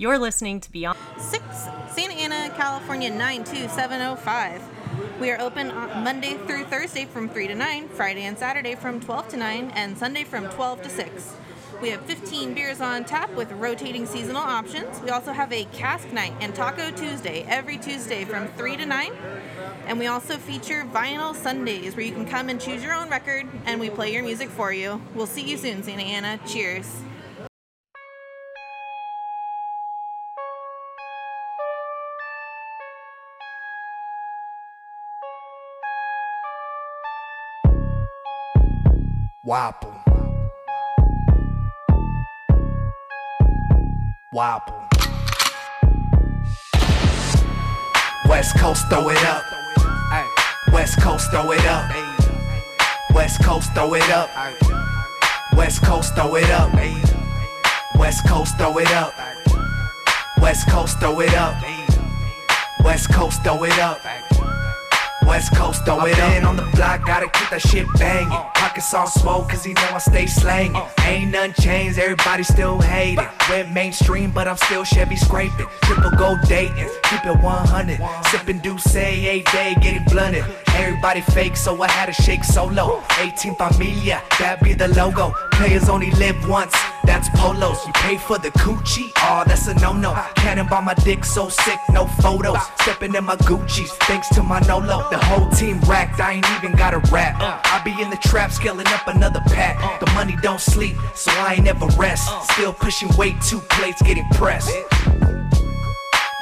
You're listening to Beyond. 6 Santa Ana, California 92705. We are open on Monday through Thursday from 3 to 9, Friday and Saturday from 12 to 9, and Sunday from 12 to 6. We have 15 beers on tap with rotating seasonal options. We also have a cask night and Taco Tuesday every Tuesday from 3 to 9. And we also feature Vinyl Sundays where you can come and choose your own record and we play your music for you. We'll see you soon, Santa Ana. Cheers. Wobble. Wobble. West Coast, throw it up. West Coast, throw it up. West Coast, throw it up. West Coast, throw it up. West Coast, throw it up. West Coast, throw it up. West Coast, throw it up. West Coast, throw it up. on the block, gotta keep that shit banging. Pockets all swole, cause he know I stay slanging. Ain't none changed, everybody still hating. Went mainstream, but I'm still Chevy scraping. Triple gold dating, keep it 100. Sipping Douce, eight day, getting blunted. Everybody fake, so I had to shake solo. 18 familia, that be the logo. Players only live once. That's polos. You pay for the coochie? Oh, that's a no-no. Cannonball my dick so sick, no photos. Stepping in my Gucci's, thanks to my Nolo. The whole team racked, I ain't even got a rap. I be in the trap, scaling up another pack. The money don't sleep, so I ain't never rest. Uh. Still pushing weight, two plates getting pressed.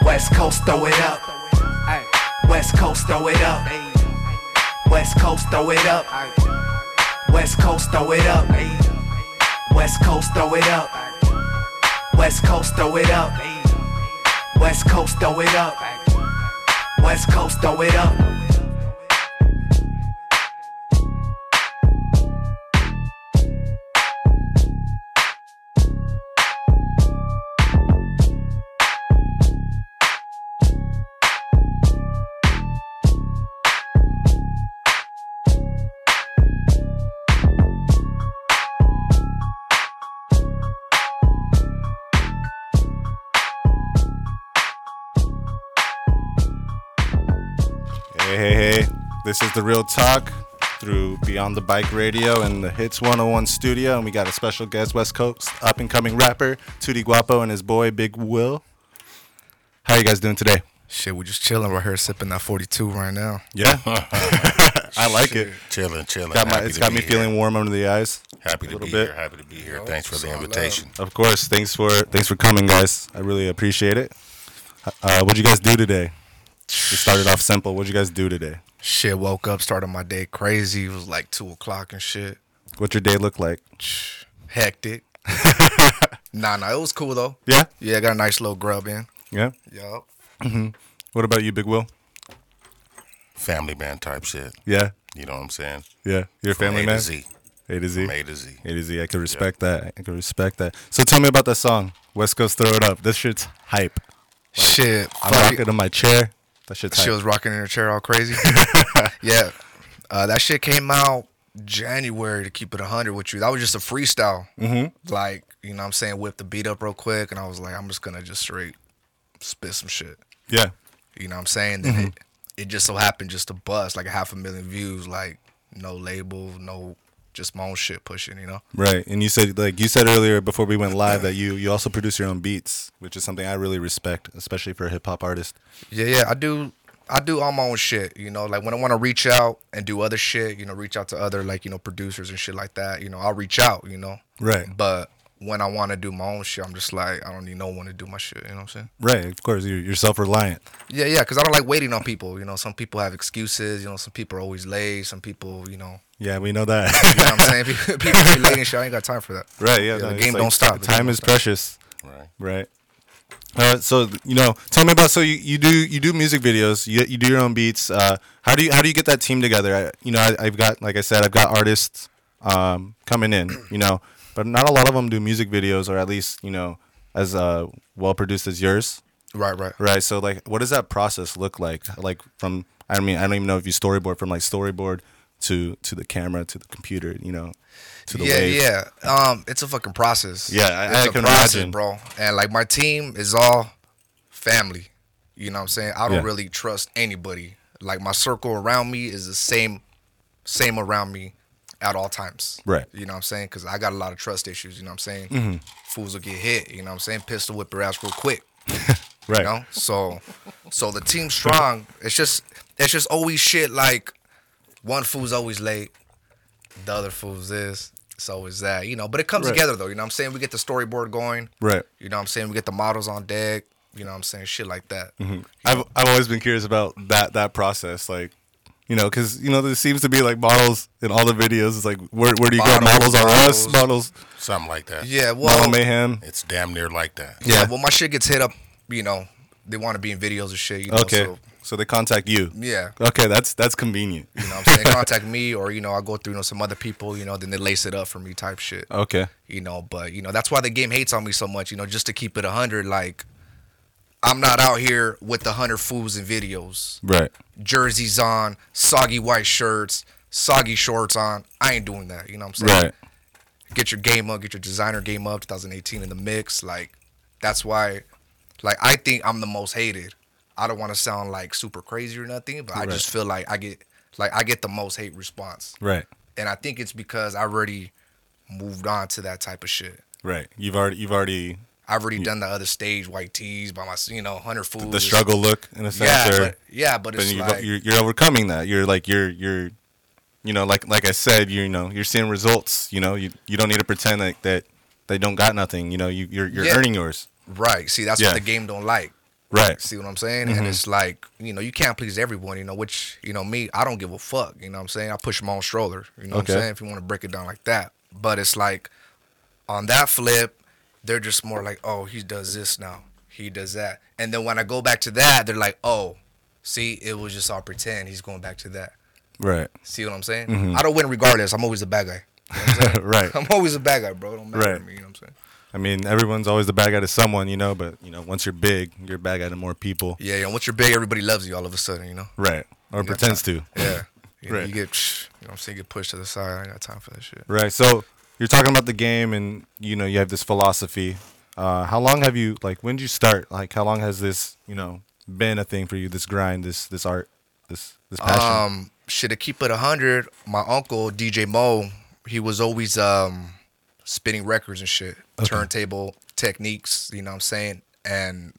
West Coast, throw it up. West Coast, throw it up. West Coast, throw it up. West Coast, throw it up. West Coast, throw it up. West Coast, throw it up. West Coast, throw it up. West Coast, throw it up. This is the real talk through Beyond the Bike Radio and the Hits 101 studio. And we got a special guest, West Coast up and coming rapper, Tutti Guapo, and his boy, Big Will. How you guys doing today? Shit, we just chilling right here, sipping that 42 right now. Yeah. I like it. Chilling, chilling. Got my, Happy it's to got me here. feeling warm under the eyes. happy a to little be bit. here. Happy to be here. Yo, Thanks for the solid. invitation. Of course. Thanks for thanks for coming, guys. I really appreciate it. Uh, what'd you guys do today? We started off simple. What'd you guys do today? Shit, woke up, started my day crazy. It was like 2 o'clock and shit. What your day look like? Hectic. nah, nah, it was cool though. Yeah? Yeah, got a nice little grub in. Yeah. Yup. Mm-hmm. What about you, Big Will? Family man type shit. Yeah. You know what I'm saying? Yeah. You're a From family A man? To Z. A to Z. From A to Z. A to Z. I can respect that. I can respect that. So tell me about that song, West Coast Throw It Up. This shit's hype. Shit, I'm rocking in my chair. That shit's She was rocking in her chair all crazy. yeah. Uh, that shit came out January to keep it 100 with you. That was just a freestyle. Mm-hmm. Like, you know what I'm saying? Whip the beat up real quick. And I was like, I'm just going to just straight spit some shit. yeah. You know what I'm saying? Then it, it just so happened just to bust like a half a million views, like no label, no just my own shit pushing, you know? Right. And you said like you said earlier before we went live that you you also produce your own beats, which is something I really respect, especially for a hip hop artist. Yeah, yeah, I do. I do all my own shit. You know, like when I want to reach out and do other shit, you know, reach out to other like you know producers and shit like that. You know, I'll reach out. You know, Right. But when I want to do my own shit, I'm just like I don't need no one to do my shit. You know what I'm saying? Right. Of course, you're, you're self reliant. Yeah, yeah. Because I don't like waiting on people. You know, some people have excuses. You know, some people are always late. Some people, you know, Yeah, we know that. you know what I'm saying? People, people be late and shit. I ain't got time for that. right. Yeah. Yeah, the it's game don't stop. Time is stop. precious. Right. Right. Uh, so you know, tell me about so you, you do you do music videos, you, you do your own beats. Uh, how do you how do you get that team together? I, you know, I, I've got like I said, I've got artists um, coming in. You know, but not a lot of them do music videos, or at least you know as uh, well produced as yours. Right, right. Right. So like, what does that process look like? Like from I mean, I don't even know if you storyboard from like storyboard to to the camera, to the computer, you know, to the yeah, wave. yeah. Um, it's a fucking process. Yeah, I- it's I a can process, imagine. bro. And like my team is all family. You know what I'm saying? I don't Yeah. really trust anybody. Like my circle around me is the same, same around me at all times. Right. You know what I'm saying? Because I got a lot of trust issues. You know what I'm saying? Mm-hmm. Fools will get hit. You know what I'm saying? Pistol whip your ass real quick. Right. You know? So so the team's strong. It's just it's just always shit like one fool's always late, the other fool's this, it's always that, you know. But it comes Right. together though, you know what I'm saying? We get the storyboard going. Right. You know what I'm saying? We get the models on deck, you know what I'm saying? Shit like that. I've I've always been curious about that that process, like. You know, because you know there seems to be like models in all the videos. It's like where where do you go? Models, Models are us. models. Models. Something like that. Yeah, Model well mayhem. It's damn near like that. yeah. Yeah. Well my shit gets hit up, you know, they want to be in videos and shit, you know. Okay. So, So they contact you. yeah. Okay, that's that's convenient. You know what I'm saying? Contact me or, you know, I go through, you know, some other people, you know, then they lace it up for me type shit. Okay. you know but you know that's why the game hates on me so much you know just to keep it 100 like i'm not out here with the 100 fools and videos Right. jerseys on soggy white shirts soggy shorts on i ain't doing that you know what i'm saying Right. get your game up get your designer game up 2018 in the mix like that's why like i think i'm the most hated i don't want to sound like super crazy or nothing but i Right. just feel like i get like i get the most hate response Right. and i think it's because i already moved on to that type of shit Right. You've already you've already I've already done the other stage, white tees by my, you know, hundred fools. the struggle look in a sense. Yeah, or, but, yeah, but but it's you've, like, you're you're overcoming that. You're like you're you're you know like like I said you know you're seeing results. You know you you don't need to pretend like that they don't got nothing. You know you you're you're Yeah. earning yours. right. See, that's Yeah. what the game don't like. Right. See what I'm saying? Mm-hmm. And it's like, you know, you can't please everyone. You know, which you know me, I don't give a fuck. You know what I'm saying? I push my own stroller. You know what I'm saying? If you want to break it down like that, but it's like on that flip, they're just more like, oh, he does this now, he does that, and then when I go back to that, they're like, oh, see, it was just all pretend. He's going back to that. Right. See what I'm saying? I don't win regardless. I'm always the bad guy. You know I'm? Mm-hmm. Right. I'm always a bad guy, bro. Don't matter Right. to me. You know what I'm saying? I mean everyone's always the bad guy to someone. You know, but you know once you're big, you're a bad guy to more people. Yeah, and once you're big, everybody loves you all of a sudden, you know? Right. Or You pretends to. Yeah. You, know, Right. you get, you know what I'm saying, get pushed to the side. I ain't got time for that shit. Right. So you're talking about the game, and you know you have this philosophy. Uh, how long have you like? When did you start? Like, how long has this you know been a thing for you? This grind, this this art, this this passion. Um, shit, to keep it 100, my uncle, DJ Mo, he was always um spinning records and shit, turntable techniques, you know what I'm saying? And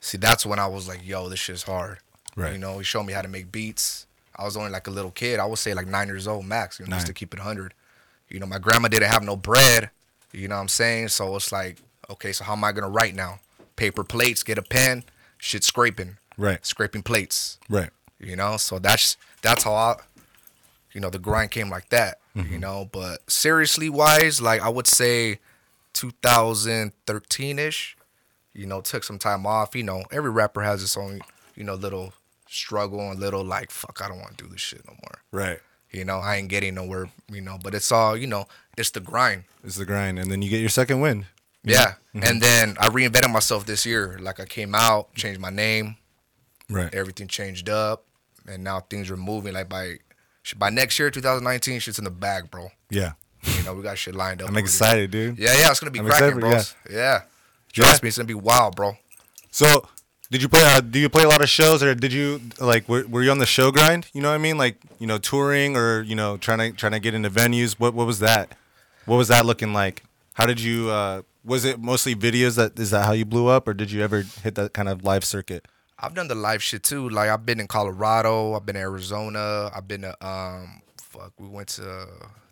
see, that's when I was like, yo, this shit's hard. Right. You know, he showed me how to make beats. I was only like a little kid. I would say like nine years old max, you know, just to keep it 100. You know, my grandma didn't have no bread, you know what I'm saying? So it's like, okay, so how am I going to write now? Paper plates, get a pen, shit scraping. Right. Scraping plates right. you know so that's that's how i you know the grind came like that Mm-hmm. you know but seriously wise like i would say 2013ish you know took some time off you know every rapper has its own you know little struggle and little like fuck i don't want to do this shit no more Right. You know i ain't getting nowhere you know but it's all you know it's the grind It's the grind, and then you get your second win. yeah Mm-hmm. and then i reinvented myself this year like i came out changed my name Right. everything changed up, and now things are moving. Like by by next year, 2019, shit's in the bag, bro. Yeah. You know, we got shit lined up. I'm already. excited, dude. Yeah, yeah, it's gonna be I'm cracking, excited, bro. yeah. Yeah. Trust Yeah. me, it's gonna be wild, bro. So, did you play? Uh, do you play a lot of shows, or did you like? Were, were you on the show grind? You know what I mean? Like, you know, touring, or you know, trying to trying to get into venues. What what was that? What was that looking like? How did you? Uh, was it mostly videos? That is that how you blew up, or did you ever hit that kind of live circuit? I've done the live shit too. Like I've been in Colorado, I've been in Arizona, I've been to um, fuck, we went to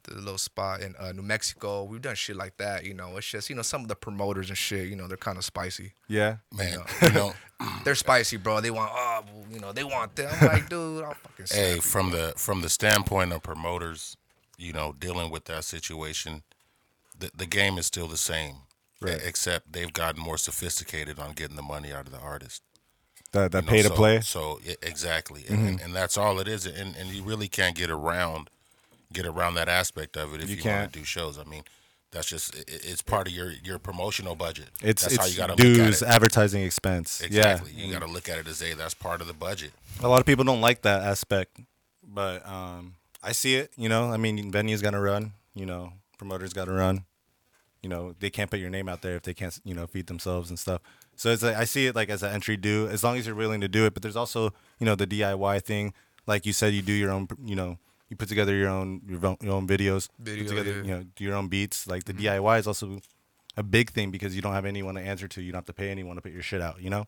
the little spot in uh, New Mexico. We've done shit like that. You know, it's just you know some of the promoters and shit. You know, they're kind of spicy. Yeah. Man, you know, They're spicy, bro. They want oh, you know, they want that. I'm like, dude, I'll fucking. hey, you, from the from the standpoint of promoters, you know, dealing with that situation, the the game is still the same, Right. except they've gotten more sophisticated on getting the money out of the artist. That that you know, pay to so- play. So e- exactly, and, and, and that's all it is, and and you really can't get around get around that aspect of it if You you, want to do shows. I mean, that's just it, it's part of your your promotional budget. It's that's how it's you got to look at dues, it. advertising expense. Exactly, Yeah. you got to look at it as a that's part of the budget. a lot of people don't like that aspect, but um, I see it. You know, I mean, venues got to run. You know, promoters got to run. You know, they can't put your name out there if they can't, you know, feed themselves and stuff. So it's like I see it like as an entry due, as long as you're willing to do it. But there's also, you know, the DIY thing. Like you said, you do your own. You know, you put together your own your own, your own videos. Video, put together, yeah. Mm-hmm. you know, do your own beats. Like the DIY is also a big thing because you don't have anyone to answer to. You don't have to pay anyone to put your shit out. You know,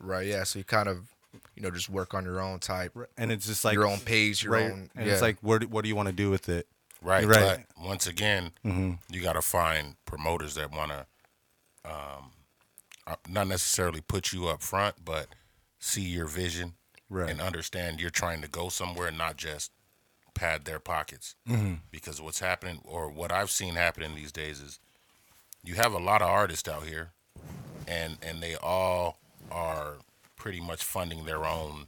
Right. Yeah. So you kind of, you know, just work on your own type, and it's just like your own page, your right? own. And yeah. it's like, what what do you want to do with it? Right. Right. But once again, you got to find promoters that want to, um, Uh, not necessarily put you up front, but see your vision Right. and understand you're trying to go somewhere, not just pad their pockets. Mm-hmm. Because what's happening, or what I've seen happening these days, is you have a lot of artists out here, and and they all are pretty much funding their own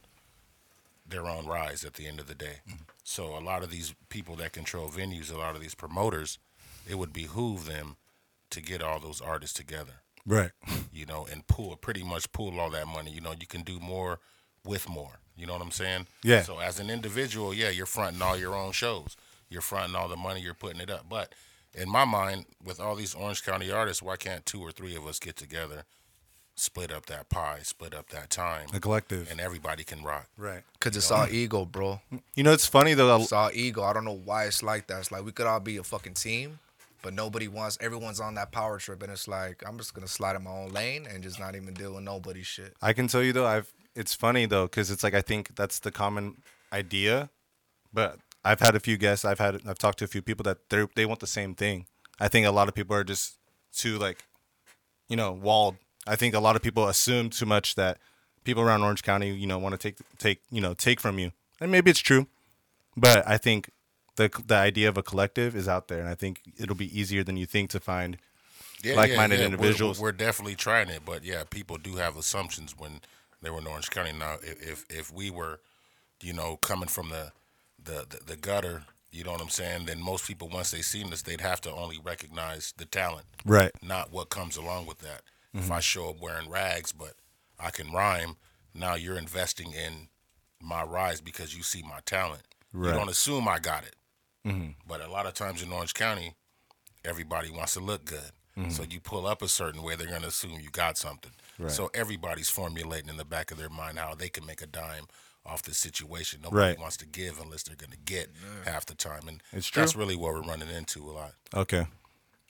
their own rise at the end of the day. Mm-hmm. So a lot of these people that control venues, a lot of these promoters, it would behoove them to get all those artists together, Right. you know, and pool pretty much pool all that money. You know, you can do more with more. You know what I'm saying? Yeah. So as an individual, yeah, you're fronting all your own shows. You're fronting all the money, you're putting it up. But in my mind, with all these Orange County artists, why can't two or three of us get together, split up that pie, split up that time, A collective. and everybody can rock? right. Cause it's all ego, bro. You know, it's funny though. It's all ego. I don't know why it's like that. It's like we could all be a fucking team, but nobody wants. Everyone's on that power trip, and it's like I'm just gonna slide in my own lane and just not even deal with nobody's shit. I can tell you though, I've it's funny though because it's like I think that's the common idea, but I've had a few guests. I've had I've talked to a few people that they they want the same thing. I think a lot of people are just too like, you know, walled. I think a lot of people assume too much that people around Orange County, you know, want to take take you know take from you, and maybe it's true, but I think the the idea of a collective is out there, and I think it'll be easier than you think to find yeah, like-minded yeah, yeah. We're- individuals. We're, definitely trying it, but yeah, people do have assumptions when they were in Orange County. Now, if if, we were, you know, coming from the, the the the gutter, you know what I'm saying? Then most people, once they seen us, they'd have to only recognize the talent, right. not what comes along with that. Mm-hmm. If I show up wearing rags, but I can rhyme, now you're investing in my rise because you see my talent. Right. You don't assume I got it. Mm-hmm. But a lot of times in Orange County, everybody wants to look good. Mm-hmm. So you pull up a certain way, they're going to assume you got something. Right. So everybody's formulating in the back of their mind how they can make a dime off this situation. Nobody Right. wants to give unless they're going to get half the time, and It's that's really what we're running into a lot. Okay.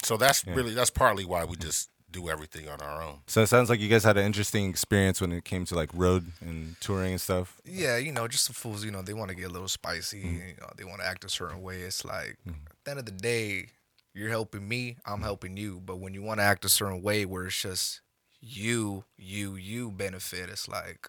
So that's really that's partly why we just do everything on our own. So it sounds like you guys had an interesting experience when it came to like road and touring and stuff. Yeah, you know, just some fools. You know, they want to get a little spicy. Mm-hmm. You know, they want to act a certain way. It's like mm-hmm. at the end of the day, you're helping me, I'm mm-hmm. helping you. But when you want to act a certain way where it's just you, you, you benefit, it's like,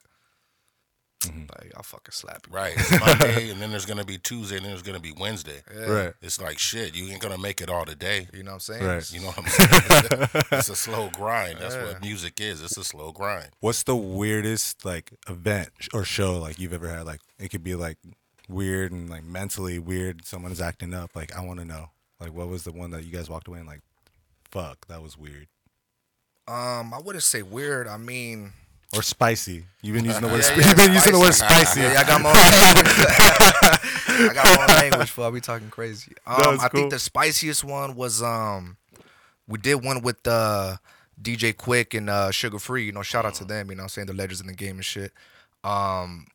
like I'll fucking slap you. Right. It's Monday, and then there's gonna be Tuesday, and then there's gonna be Wednesday. Right. It's like shit. You ain't gonna make it all today. You know what I'm saying? Right. You know what I'm saying? it's a slow grind. That's what music is. It's a slow grind. What's the weirdest like event or show like you've ever had? Like it could be like weird and like mentally weird. Someone is acting up. Like I want to know. Like what was the one that you guys walked away and like, fuck, that was weird Um, I wouldn't say weird. I mean, or spicy. You've been using the word. Yeah, sp- yeah, you've been using the word spicy. yeah, I got my own language. I got my own language for. I'll be talking crazy. Um, No, I cool. think the spiciest one was um, we did one with uh, DJ Quik and uh, Suga Free. You know, shout out to them. You know, I'm saying the legends in the game and shit. Um,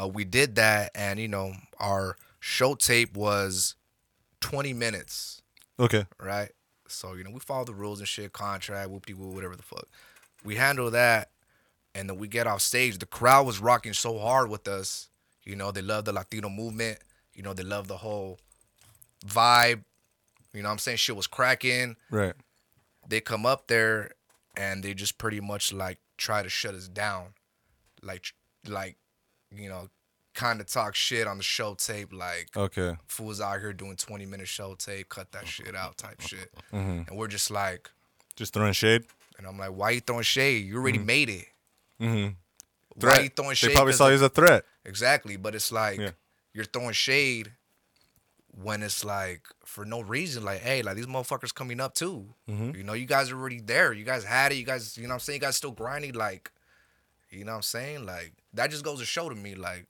uh, we did that, and you know, our show tape was 20 minutes Okay. right? So you know we follow the rules and shit, contract, whoop de woo, whatever the fuck. We handle that, and then we get off stage. The crowd was rocking so hard with us. You know they love the Latino movement. You know they love the whole vibe. You know what I'm saying shit was cracking. Right. They come up there, and they just pretty much like try to shut us down, like like you know kind of talk shit on the show tape like Okay. fools out here doing 20 minute show tape, cut that shit out type shit. Mm-hmm. And we're just like, Just throwing shade. and I'm like, why you throwing shade? You already mm. made it. Mm-hmm. Why you throwing shade? They probably saw you as a threat. Exactly, but it's like Yeah. you're throwing shade when it's like for no reason. Like, hey, like these motherfuckers coming up too. Mm-hmm. You know, you guys are already there. You guys had it. You guys, you know what I'm saying? You guys still grinding. Like, you know what I'm saying? Like, that just goes to show to me, like,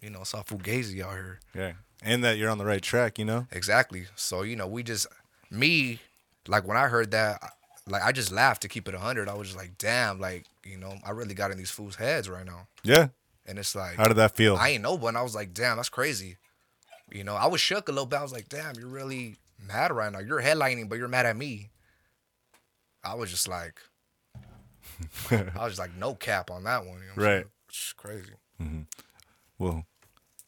you know, it's all fugazi out here. Yeah. and that you're on the right track. You know. Exactly. So you know, we just me like when I heard that, like I just laughed to keep it hundred. I was just like, damn, like you know, I really got in these fools' heads right now, Yeah. and it's like, How did that feel? I ain't know one. I was like, damn, that's crazy. You know, I was shook a little bit. I was like, damn, you're really mad right now. You're headlining, but you're mad at me. I was just like, I was just like, no cap on that one. You know Right. It's crazy. Mm-hmm. well,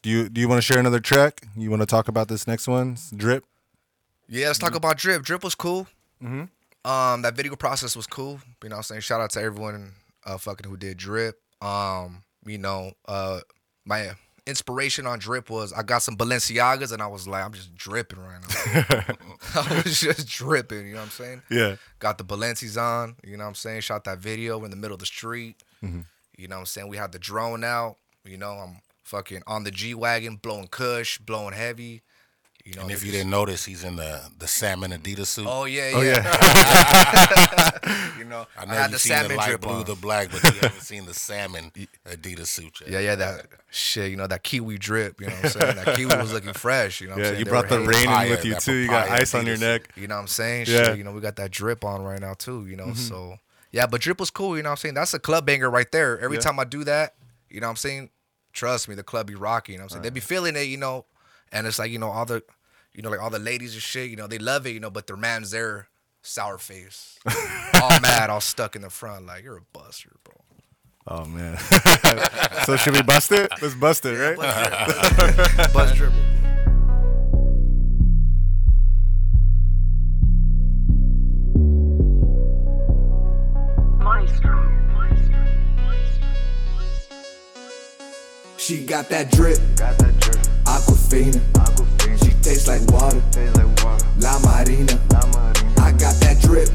do you do you want to share another track? You want to talk about this next one, Drip? Yeah, let's talk about Drip. Drip was cool. Mm-hmm. Um, that video process was cool. You know what I'm saying? Shout out to everyone uh fucking who did Drip. Um, you know, uh my inspiration on Drip was I got some Balenciagas and I was like, I'm just dripping right now. I was just dripping, you know what I'm saying? Yeah. Got the Balenci's on, you know what I'm saying? Shot that video in the middle of the street. You know what I'm saying? We had the drone out, you know, I'm fucking on the G Wagon, blowing kush, blowing heavy. You know, And if niggas- you didn't notice, he's in the the salmon Adidas suit. Oh yeah, Oh yeah. yeah. you know, I I, know had you've the seen the light blue, on. the black, but you haven't seen the salmon Adidas suit yet. yeah, yeah, that shit. You know that kiwi drip. You know what I'm saying? That kiwi was looking fresh. You know, what I'm yeah. saying? You They brought the rain in with you too. You got papaya ice on your Adidas. neck. You know what I'm saying? Yeah. Shit, you know, we got that drip on right now too. You know, mm-hmm. so yeah, but drip was cool. You know what I'm saying? That's a club banger right there. Every Yeah. time I do that, you know what I'm saying? Trust me, the club be rocking. You know what I'm saying? They be feeling it. You know, and it's like you know all the, you know, like all the ladies and shit. You know, they love it. You know, but their man's there, sour face, all mad, all stuck in the front, like you're a buster, bro. Oh man. so should we bust it? Let's bust it, right? Bust drip. She got that drip, Got that drip, Aquafina. Aquafina, She tastes like water. La Marina. I got that drip,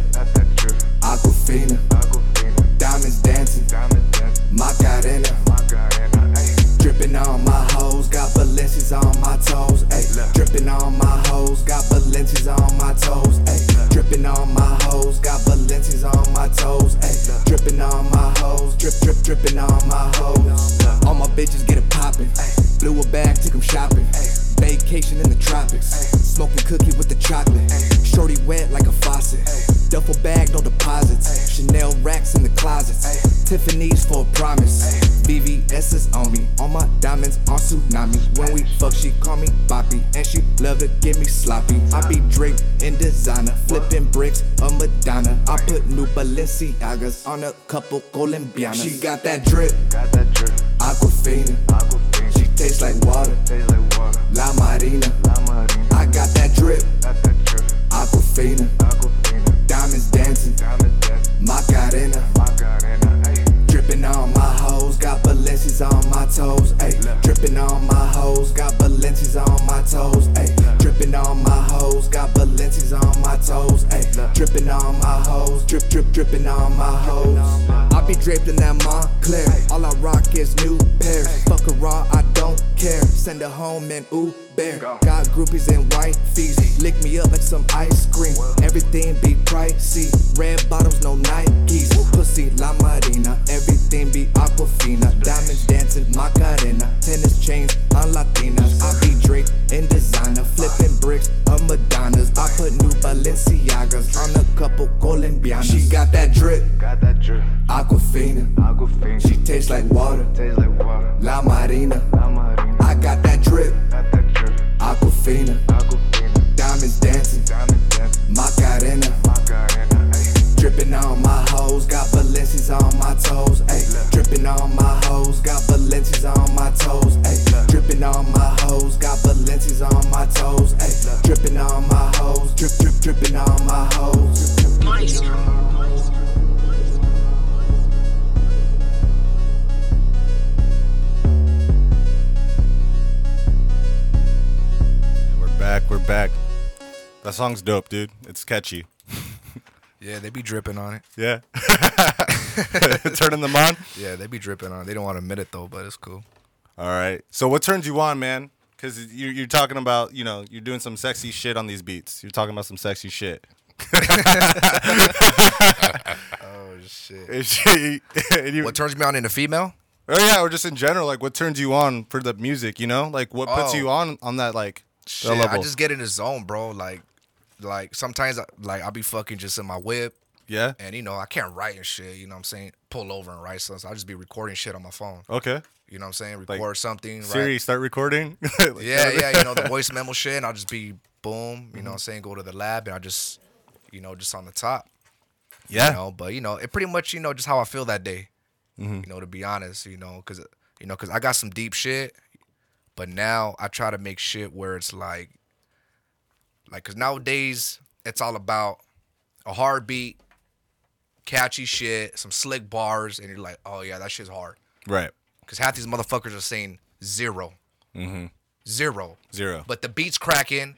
Aquafina. Diamonds dancing, diamond dancing, Macarena. Dripping on my hoes, got Balenci's on my toes, ayy. Dripping on my hoes, got Balenci's on my toes, ayy. Dripping on my hoes, got Balenci's on my toes, ayy. Dripping on my hoes, drip, drip, dripping on my hoes. All my bitches get it poppin', blew a bag, took 'em shopping. Vacation in the tropics, smoking cookie with the chocolate. Shorty wet like a faucet, duffel bag, no deposits. Chanel racks in the closets, Tiffany's for a promise. VVS is on me, all my diamonds on tsunami. When we fuck, she call me Boppy, and she love to get me sloppy. I be draped in designer, flipping bricks of Madonna. I put new Balenciagas on a couple Colombianas. She got that drip, Got that drip, Aquafina. Aquafina, She tastes like water. Marina. La Marina, I got that drip, Aquafina. Diamonds dancing, diamond dancing, Macarena. Macarena. Dripping on my hoes, got Balenci's on my toes, ayy. Dripping on my hoes, got Balenci's on my toes, ayy. Dripping on my hoes, got on my toes, ayy. Dripping on my hoes, drip, drip, dripping on my hoes. I be draped in that Moncler, all I rock is new pairs. Fuck a raw, I don't care. Send her home and ooh, bear. Got groupies in white fees, lick me up like some ice cream. Everything be pricey, red bottoms, no Nikes. Pussy La Marina, everything be Aquafina. Diamonds dancing Macarena, tennis chains on Latinas. I be draped in designer, flipping bricks of Madonnas. I put new Balenciagas on a couple Colombianas. She got that drip, Got that drip, Aquafina. Aquafina, She tastes like water, taste like water. La Marina. La Marina, I got that drip, got that drip, Aquafina. Aquafina, Diamonds dancing, back. That song's dope, dude. It's catchy. Yeah, they be dripping on it. Yeah. Turning them on. Yeah, they be dripping on it. They don't want to admit it though, but it's cool. All right. So what turns you on, man? Because you're, you're talking about, you know, you're doing some sexy shit on these beats. You're talking about some sexy shit. Oh shit. She- you- What turns me on in a female? Or yeah, or just in general, like what turns you on for the music, you know? Like what puts Oh. you on on that like Shit, I just get in the zone, bro. Like, like sometimes, I, like I'll be fucking just in my whip, yeah. and you know I can't write and shit. You know what I'm saying? Pull over and write something. I'll just be recording shit on my phone. Okay. You know what I'm saying? Like, Record something. Siri, Right? start recording. Like, Yeah, yeah. You know the voice memo shit. And I'll just be boom. You know what mm-hmm. I'm saying? Go to the lab and I just, you know, just on the top. Yeah. You know, but you know, it pretty much you know just how I feel that day. Mm-hmm. You know, to be honest, you know, cause you know, cause I got some deep shit, but now I try to make shit where it's like, like, cause nowadays it's all about a hard beat, catchy shit, some slick bars, and you're like, oh yeah, that shit's hard. Right. Cause half these motherfuckers are saying 0 mm-hmm. Zero. Zero. But the beat's cracking.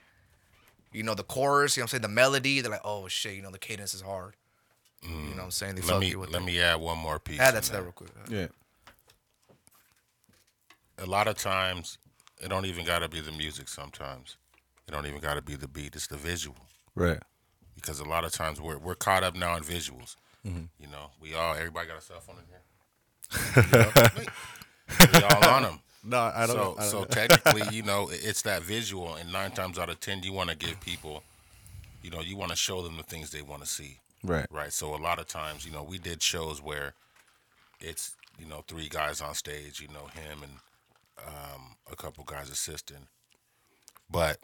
You know, the chorus, you know what I'm saying? The melody, they're like, oh shit, you know, the cadence is hard. You know what I'm saying? They mm. Let fuck me you with let it. me add one more piece. Add that to that real quick. Yeah. a lot of times it don't even gotta be the music sometimes. It don't even gotta be the beat, it's the visual. Right. Because a lot of times we're we're caught up now in visuals. Mm-hmm. You know, we all everybody got a cell phone in here. You know? we all on them. No, I don't so know. I don't so technically, you know, it's that visual and nine times out of ten you wanna give people you know, you wanna show them the things they wanna see. Right. Right. So a lot of times, you know, we did shows where it's, you know, three guys on stage, you know, him and um, a couple guys assisting. But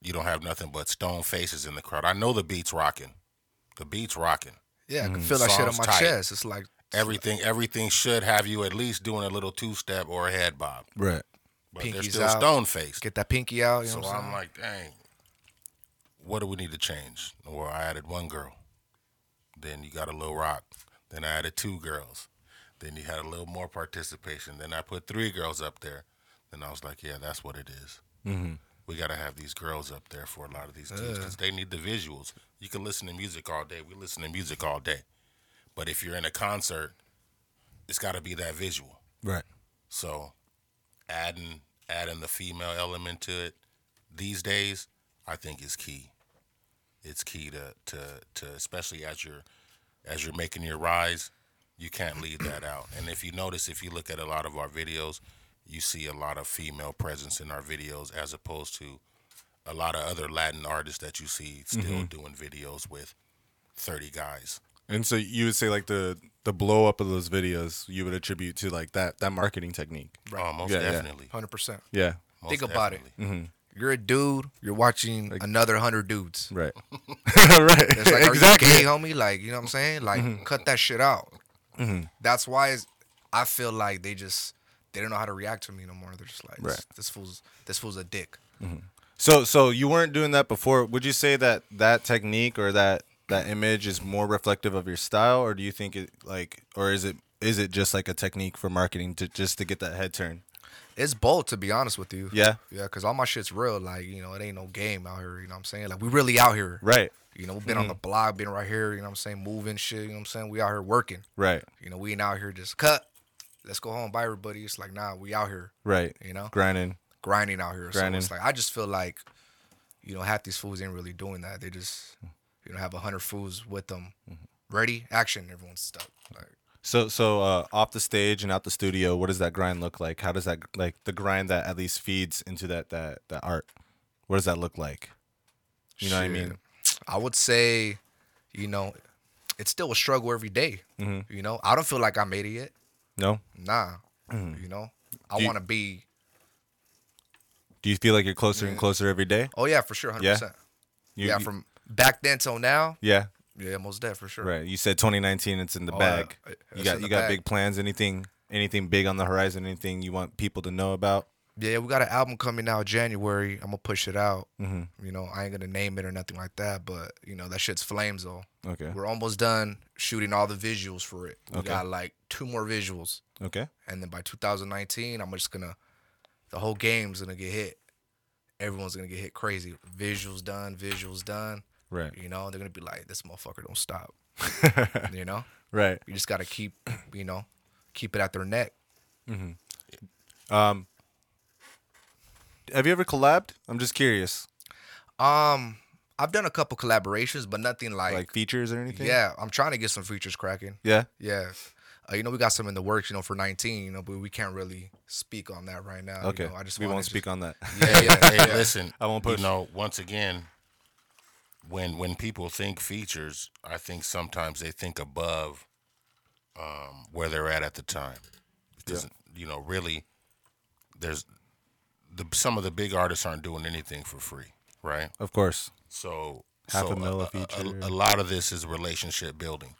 you don't have nothing but stone faces in the crowd. I know the beat's rocking. The beat's rocking. Yeah, I can feel that shit on my tight. chest. It's like Everything everything should have you at least doing a little two step or a head bob. Right. But they're still out. stone faced. get that pinky out. You know So what I'm I'm like, dang, what do we need to change? Well, I added one girl. Then you got a little rock. Then I added two girls. Then you had a little more participation. Then I put three girls up there. Then I was like, yeah, that's what it is. Mm-hmm. We got to have these girls up there for a lot of these dudes because they need the visuals. You can listen to music all day. We listen to music all day. But if you're in a concert, it's got to be that visual. Right. So adding adding the female element to it these days, I think is key. It's key to to to especially as you're as you're making your rise, you can't leave that out. And if you notice, if you look at a lot of our videos, you see a lot of female presence in our videos as opposed to a lot of other Latin artists that you see still mm-hmm. doing videos with 30 guys. And so you would say like the the blow up of those videos you would attribute to like that that marketing technique. Oh, most Yeah, yeah. definitely. 100%. Yeah. Most Think about it. definitely. Mm-hmm. You're a dude. You're watching another hundred dudes. Right. right. It's like, exactly. are you gay, homie? Like, you know what I'm saying? Like, mm-hmm. cut that shit out. Mm-hmm. That's why I feel like they just they don't know how to react to me no more. They're just like, Right. this, this fool's this fool's a dick. Mm-hmm. So so you weren't doing that before. Would you say that that technique or that that image is more reflective of your style, or do you think it like, or is it is it just like a technique for marketing to just to get that head turn? It's bold to be honest with you. Yeah. Yeah, because all my shit's real. Like, you know, it ain't no game out here. You know what I'm saying? Like, we really out here. Right. You know, we've been on the mm. block, been right here. You know what I'm saying? Moving shit. You know what I'm saying? We out here working. Right. You know, we ain't out here just cut. Let's go home. Bye, everybody. It's like, nah, we out here Right. You know? grinding. grinding out here. Grinding. So it's like, I just feel like, you know, half these fools ain't really doing that. They just, you know, have a hundred fools with them. Mm-hmm. Ready? Action. Everyone's stuck. Like, So so uh, off the stage and out the studio, what does that grind look like? How does that like the grind that at least feeds into that that that art? What does that look like? You know what I mean? I would say, you know, it's still a struggle every day, Mm-hmm. You know, I don't feel like I made it yet. No. Nah. You know, I Mm-hmm. Want to be. Do you feel like you're closer and closer every day? Oh yeah, for sure, hundred Yeah? percent. Yeah, from back then till now. yeah. Yeah, most dead for sure. Right. You said 2019. It's in the Oh, bag. You got you got bag. big plans. Anything anything big on the horizon? Anything you want people to know about? Yeah, we got an album coming out January. I'm gonna push it out. Mm-hmm. You know, I ain't gonna name it or nothing like that, but you know that shit's flames though. Okay. We're almost done shooting all the visuals for it. We Okay. got like two more visuals, Okay. and then by 2019, I'm just gonna the whole game's gonna get hit. Everyone's gonna get hit crazy. Visuals done, visuals done. Right. You know, they're gonna be like, this motherfucker don't stop. you know, Right. you just gotta keep, you know, keep it at their neck. Hmm. Um. Have you ever collabed? I'm just curious. Um, I've done a couple collaborations, but nothing like, Like features or anything? yeah. I'm trying to get some features cracking. Yeah. Yeah. Uh, you know, we got some in the works, you know, for 19, you know, but we can't really speak on that right now. Okay. You know, I just we won't just- speak on that. Yeah, yeah, hey, yeah. listen. I won't push. You know, once again, when when people think features, I think sometimes they think above um, where they're at at the time. Because you know, really, there's the some of the big artists aren't doing anything for free, right? Of course. So Half so a mil a a, feature. a lot of this is relationship building.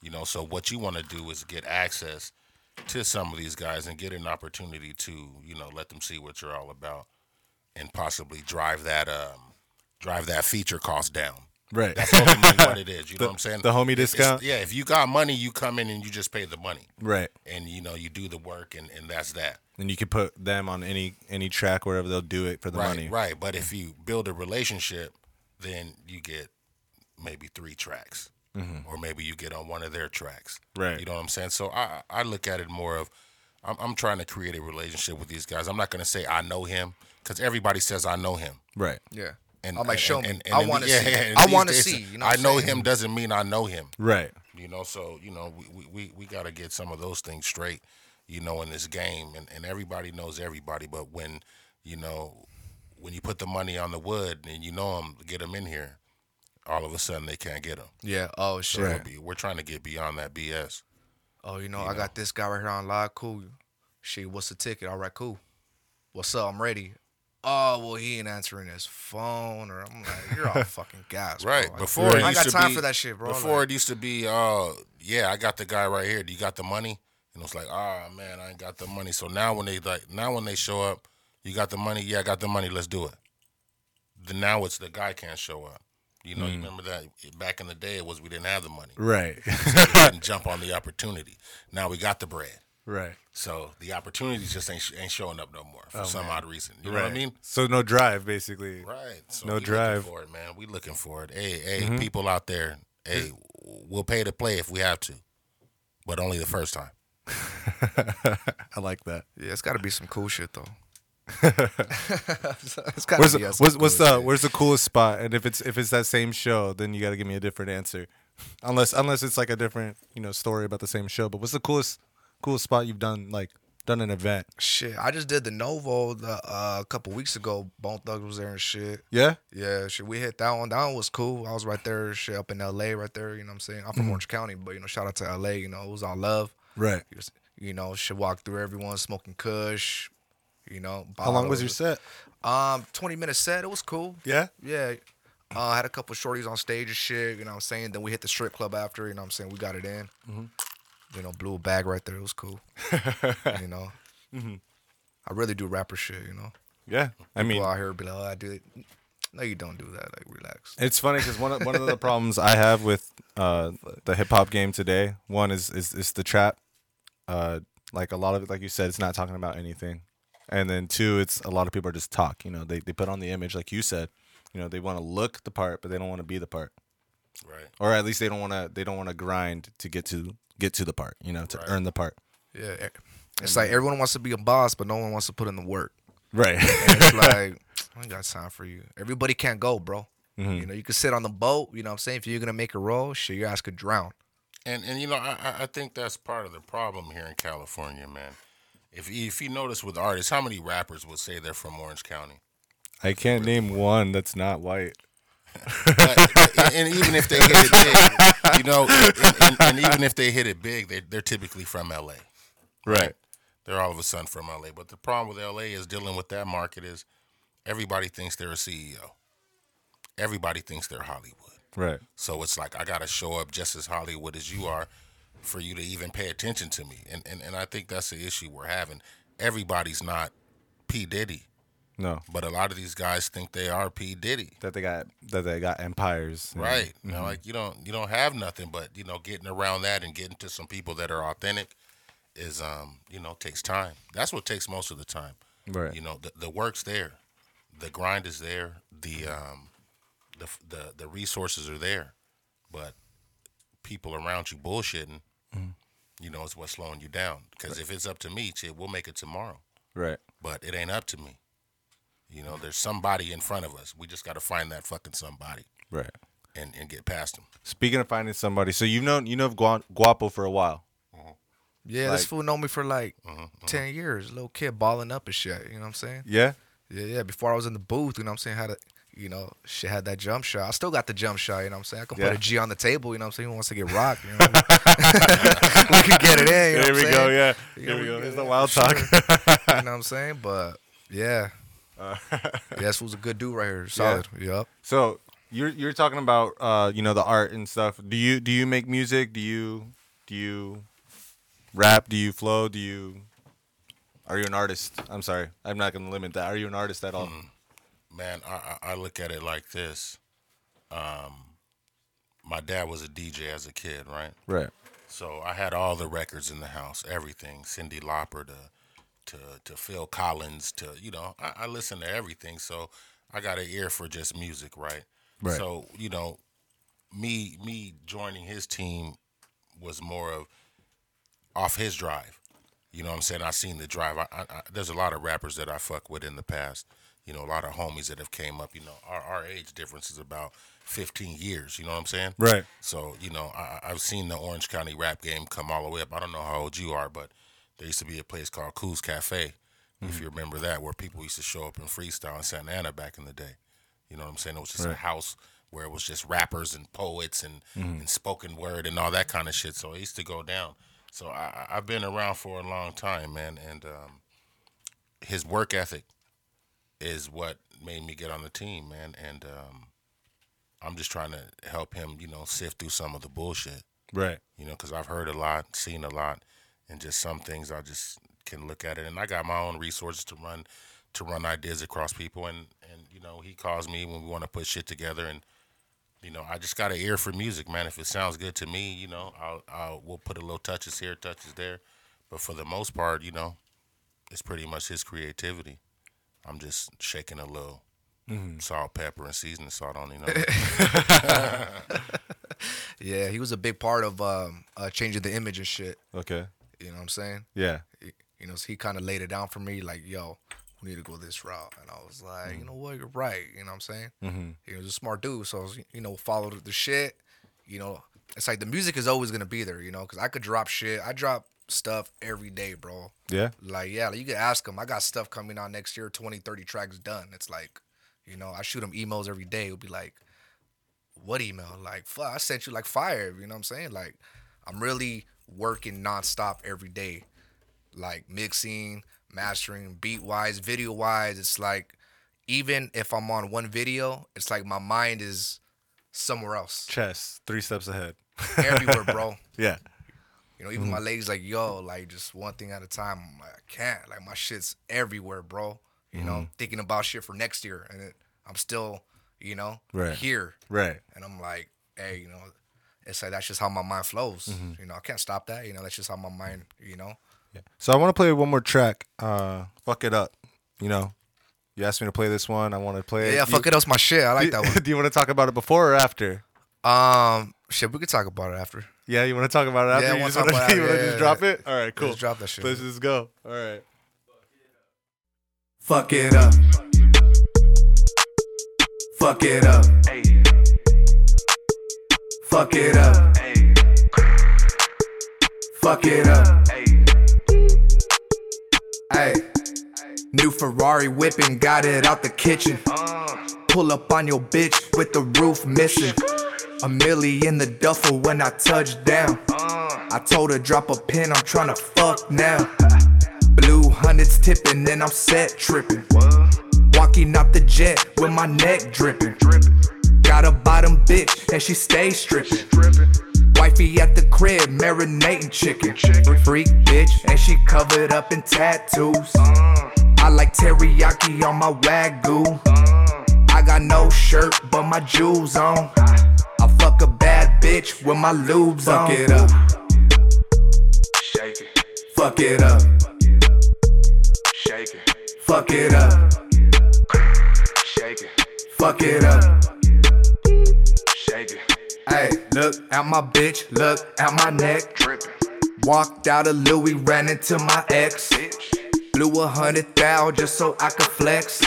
You know, so what you want to do is get access to some of these guys and get an opportunity to, you know, let them see what you're all about and possibly drive that um drive that feature cost down. Right. That's ultimately what it is. You know what I'm saying? the homie It's- it's- discount? yeah, if you got money, you come in and you just pay the money. right. And you know, you do the work and, and that's that. And you can put them on any any track wherever they'll do it for the right, money. Right. But if you build a relationship, then you get maybe three tracks. Or maybe you get on one of their tracks. Mm-hmm. Right. You know what I'm saying? So I I look at it more of I'm, I'm trying to create a relationship with these guys. I'm not going to say I know him because everybody says I know him. Right. Yeah. And I'm like, show me. and- I want to yeah, see. yeah, I want to see. You know I know saying? him doesn't mean I know him. Right. You know, so you know, we we, we, we got to get some of those things straight. You know, in this game, and, and everybody knows everybody. But when you know, when you put the money on the wood and you know them, get them in here, all of a sudden they can't get them. Yeah. Oh, shit. So be, we're trying to get beyond that BS. Oh, you know, I got this guy right here on live. Cool. Shit, what's the ticket? All right, cool. What's up? I'm ready. Oh, well, he ain't answering his phone, or I'm like, you're all fucking gas. Right. Like, Before I it ain't used got to time be- for that shit, bro. Before Like, it used to be, uh, yeah, I got the guy right here. Do you got the money? And it's like, ah, man, I ain't got the money. So now when they like, now when they show up, you got the money? Yeah, I got the money. Let's do it. Then now it's the guy can't show up. You know, you remember that back in the day it was we didn't have the money. Right. We didn't jump on the opportunity. Now we got the bread. Right. So the opportunities just ain't ain't showing up no more for oh, some odd reason. You know what I mean? So no drive, basically. Right. So No we drive. Looking for it, man. We looking for it. Hey, hey, mm-hmm. people out there. Hey, we'll pay to play if we have to, but only the first time. I like that. yeah, it's got to be some cool shit though. it's got Where's to the, be what's, what's the where's the coolest spot? And if it's if it's that same show, then you got to give me a different answer. Unless unless it's like a different you know story about the same show. But what's the coolest coolest spot you've done like done an event? shit? I just did the Novo the, uh, a couple weeks ago. Bone Thugs was there and shit. Yeah. Yeah, shit, we hit that one. That one was cool. I was right there, shit, up in L.A. right there. You know what I'm saying? I'm from Orange County, but you know, shout out to L.A. You know, it was all love. Right. You know, should walk through everyone smoking Kush. You know, How long was your set? Um, 20 minute set. It was cool. Yeah. Yeah. Uh, I had a couple shorties on stage and shit, you know what I'm saying? Then we hit the strip club after, you know what I'm saying? We got it in. Mm-hmm. You know, blew a bag right there. It was cool. you know? Mm-hmm. I really do rapper shit, you know? Yeah. I mean, People out here be like, oh, I do it. No, you don't do that. Like, relax. It's funny because one of one of the problems I have with uh, the hip hop game today, one is is, is the trap. Uh, like a lot of it, like you said, it's not talking about anything, and then two, it's a lot of people are just talk. You know, they they put on the image, like you said. You know, they want to look the part, but they don't want to be the part, Right. or at least they don't want to they don't want to grind to get to get to the part. You know, to earn the part. Yeah. It's like everyone wants to be a boss, but no one wants to put in the work. Right. And it's like, I ain't got time for you. Everybody can't go, bro. Mm-hmm. You know, you can sit on the boat, you know what I'm saying? If you're going to make a roll, shit, your ass could drown. And and you know, I I- I think that's part of the problem here in California, man. If you, if you notice with artists, how many rappers would say they're from Orange County? I can't name one that's not white. But, and even if they hit it big, you know, and, and, and even if they hit it big, they they're typically from LA. Right. They're all of a sudden from LA. But the problem with LA is dealing with that market is everybody thinks they're a CEO. Everybody thinks they're Hollywood. Right. So it's like I gotta show up just as Hollywood as you are for you to even pay attention to me. And and, and I think that's the issue we're having. Everybody's not P. Diddy. No. But a lot of these guys think they are P. Diddy. That they got that they got empires. Right. You know, like you don't you don't have nothing, but you know, getting around that and getting to some people that are authentic is um, you know, takes time. That's what takes most of the time. Right. You know, the, the work's there. The grind is there. The um the the the resources are there. But people around you bullshitting, you know, is what's slowing you down. Because if it's up to me, shit, we'll make it tomorrow. Right. But it ain't up to me. You know, there's somebody in front of us. We just got to find that fucking somebody Right. and, and get past them. Speaking of finding somebody, so you've known you know of Gua- Guapo for a while. Yeah, this fool know me for like Mm-hmm, ten years. Little kid balling up and shit. You know what I'm saying? Yeah. Yeah, yeah. Before I was in the booth, you know what I'm saying? Had a you know, shit had that jump shot. I still got the jump shot, you know what I'm saying? I can Yeah. put a G on the table, you know what I'm saying? Who wants to get rocked? You know what I mean? we can get it in, you know There what we I'm go. saying? Yeah. You Here know, we go. we Here's the wild for talk. you know what I'm saying? But yeah. Uh, yeah, this was a good dude right here. Solid. Yep. So you're you're talking about uh you know the art and stuff. Do you do you make music? Do you do you rap? Do you flow? Do you are you an artist? I'm sorry, I'm not gonna limit that. Are you an artist at all? Mm-hmm. Man, I, I I look at it like this. Um, my dad was a DJ as a kid, right? Right. So I had all the records in the house, everything, Cyndi Lauper to to to Phil Collins to you know, I, I listen to everything. So I got an ear for just music, right? Right. So you know, me me joining his team was more of off his drive. You know what I'm saying? I seen the drive. I, I, I, there's a lot of rappers that I fuck with in the past. You know, a lot of homies that have came up. You know, our, our age difference is about 15 years. You know what I'm saying? Right. So you know, I, I- I've seen the Orange County rap game come all the way up. I don't know how old you are, but there used to be a place called Coos Cafe, if you remember that, where people used to show up and freestyle in Santa Ana back in the day. You know what I'm saying? It was just a house where it was just rappers and poets and, and spoken word and all that kind of shit. So it used to go down. So I, I- I've been around for a long time, man, and um, his work ethic is what made me get on the team, man. And um, I'm just trying to help him, you know, sift through some of the bullshit, Right. you know, because I've heard a lot, seen a lot, and just some things I just can look at it. And I got my own resources to run to run ideas across people, and and you know, he calls me when we want to put shit together, and you know, I just got an ear for music, man. If it sounds good to me, you know, I'll, I'll we'll put a little touches here, touches there, but for the most part, you know, it's pretty much his creativity. I'm just shaking a little salt, pepper, and seasoning salt on, you know. Yeah, he was a big part of um, uh, changing the image and shit. Okay. You know what I'm saying? Yeah. He- You know, so he kind of laid it down for me, like, yo, we need to go this route. And I was like, you know what, you're right. You know what I'm saying? Mm-hmm. He was a smart dude. So, I was, you know, followed the shit. You know, it's like the music is always going to be there, you know, because I could drop shit. I drop stuff every day, bro. Yeah. Like, yeah, you can ask him. I got stuff coming out next year, 20, 30 tracks done. It's like, you know, I shoot him emails every day. It'll be like, what email? Like, fuck, I sent you like fire. You know what I'm saying? Like, I'm really working nonstop every day, like mixing, mastering, beat wise, video wise. It's like, even if I'm on one video, it's like my mind is somewhere else, Chess. Three steps ahead. everywhere, bro. Yeah. You know, even my mm-hmm. legs like, yo, like just one thing at a time. I'm like, I can't. Like my shit's everywhere, bro. You know, mm-hmm. thinking about shit for next year, and it, I'm still, you know, Right. here. Right. And I'm like, hey, you know, it's like that's just how my mind flows. You know, I can't stop that. You know, that's just how my mind, you know. Yeah. So I want to play one more track. Uh, fuck it up. You know, you asked me to play this one. I want to play. Yeah, it. fuck it up's my shit. I like that one. Do you want to talk about it before or after? Um, shit, we could talk about it after. Yeah, you want to talk about it after? Yeah, I you wanna just talk wanna, about it you after. wanna Yeah, just drop yeah. it? All right, cool. Let's drop that shit. Let's just go. All right. Fuck it up. Fuck it up. Fuck it up. Fuck it up. Fuck it up. Hey. New Ferrari whipping, got it out the kitchen. Pull up on your bitch with the roof missing. A milli in the duffel when I touch down. I told her drop a pin, I'm tryna fuck now. Blue hundreds tipping then I'm set tripping. Walking out the jet with my neck dripping. Got a bottom bitch and she stays stripping. Wifey at the crib, marinating chicken. Freak bitch and she covered up in tattoos. I like teriyaki on my wagyu. I got no shirt but my jewels on. I fuck a bad bitch with my lubes on. Fuck it up. Shake it, Fuck it up. shake it, Fuck it up. shake it, Fuck it up. Hey, look at my bitch, look at my neck. Walked out of Louis, ran into my ex. Blew a hundred thou just so I could flex.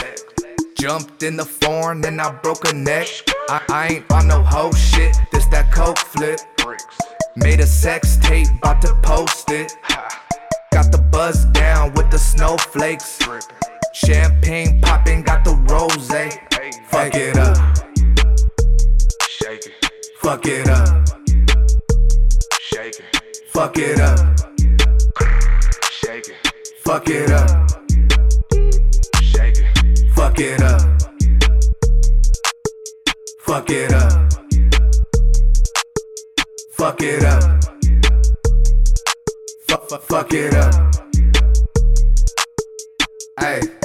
Jumped in the foreign and I broke a neck. I, I ain't on no hoe shit, this that coke flip. Made a sex tape, about to post it. Got the buzz down with the snowflakes. Champagne popping, got the rose. Fuck it up. Fuck it up, shake it, Fuck it up. shake it, Fuck it up. shake it, Fuck it up. shake it. Up, fuck it up. Fuck it up. Fuck it up. Fuck, it up fuck, it up, fuck it up. Hey.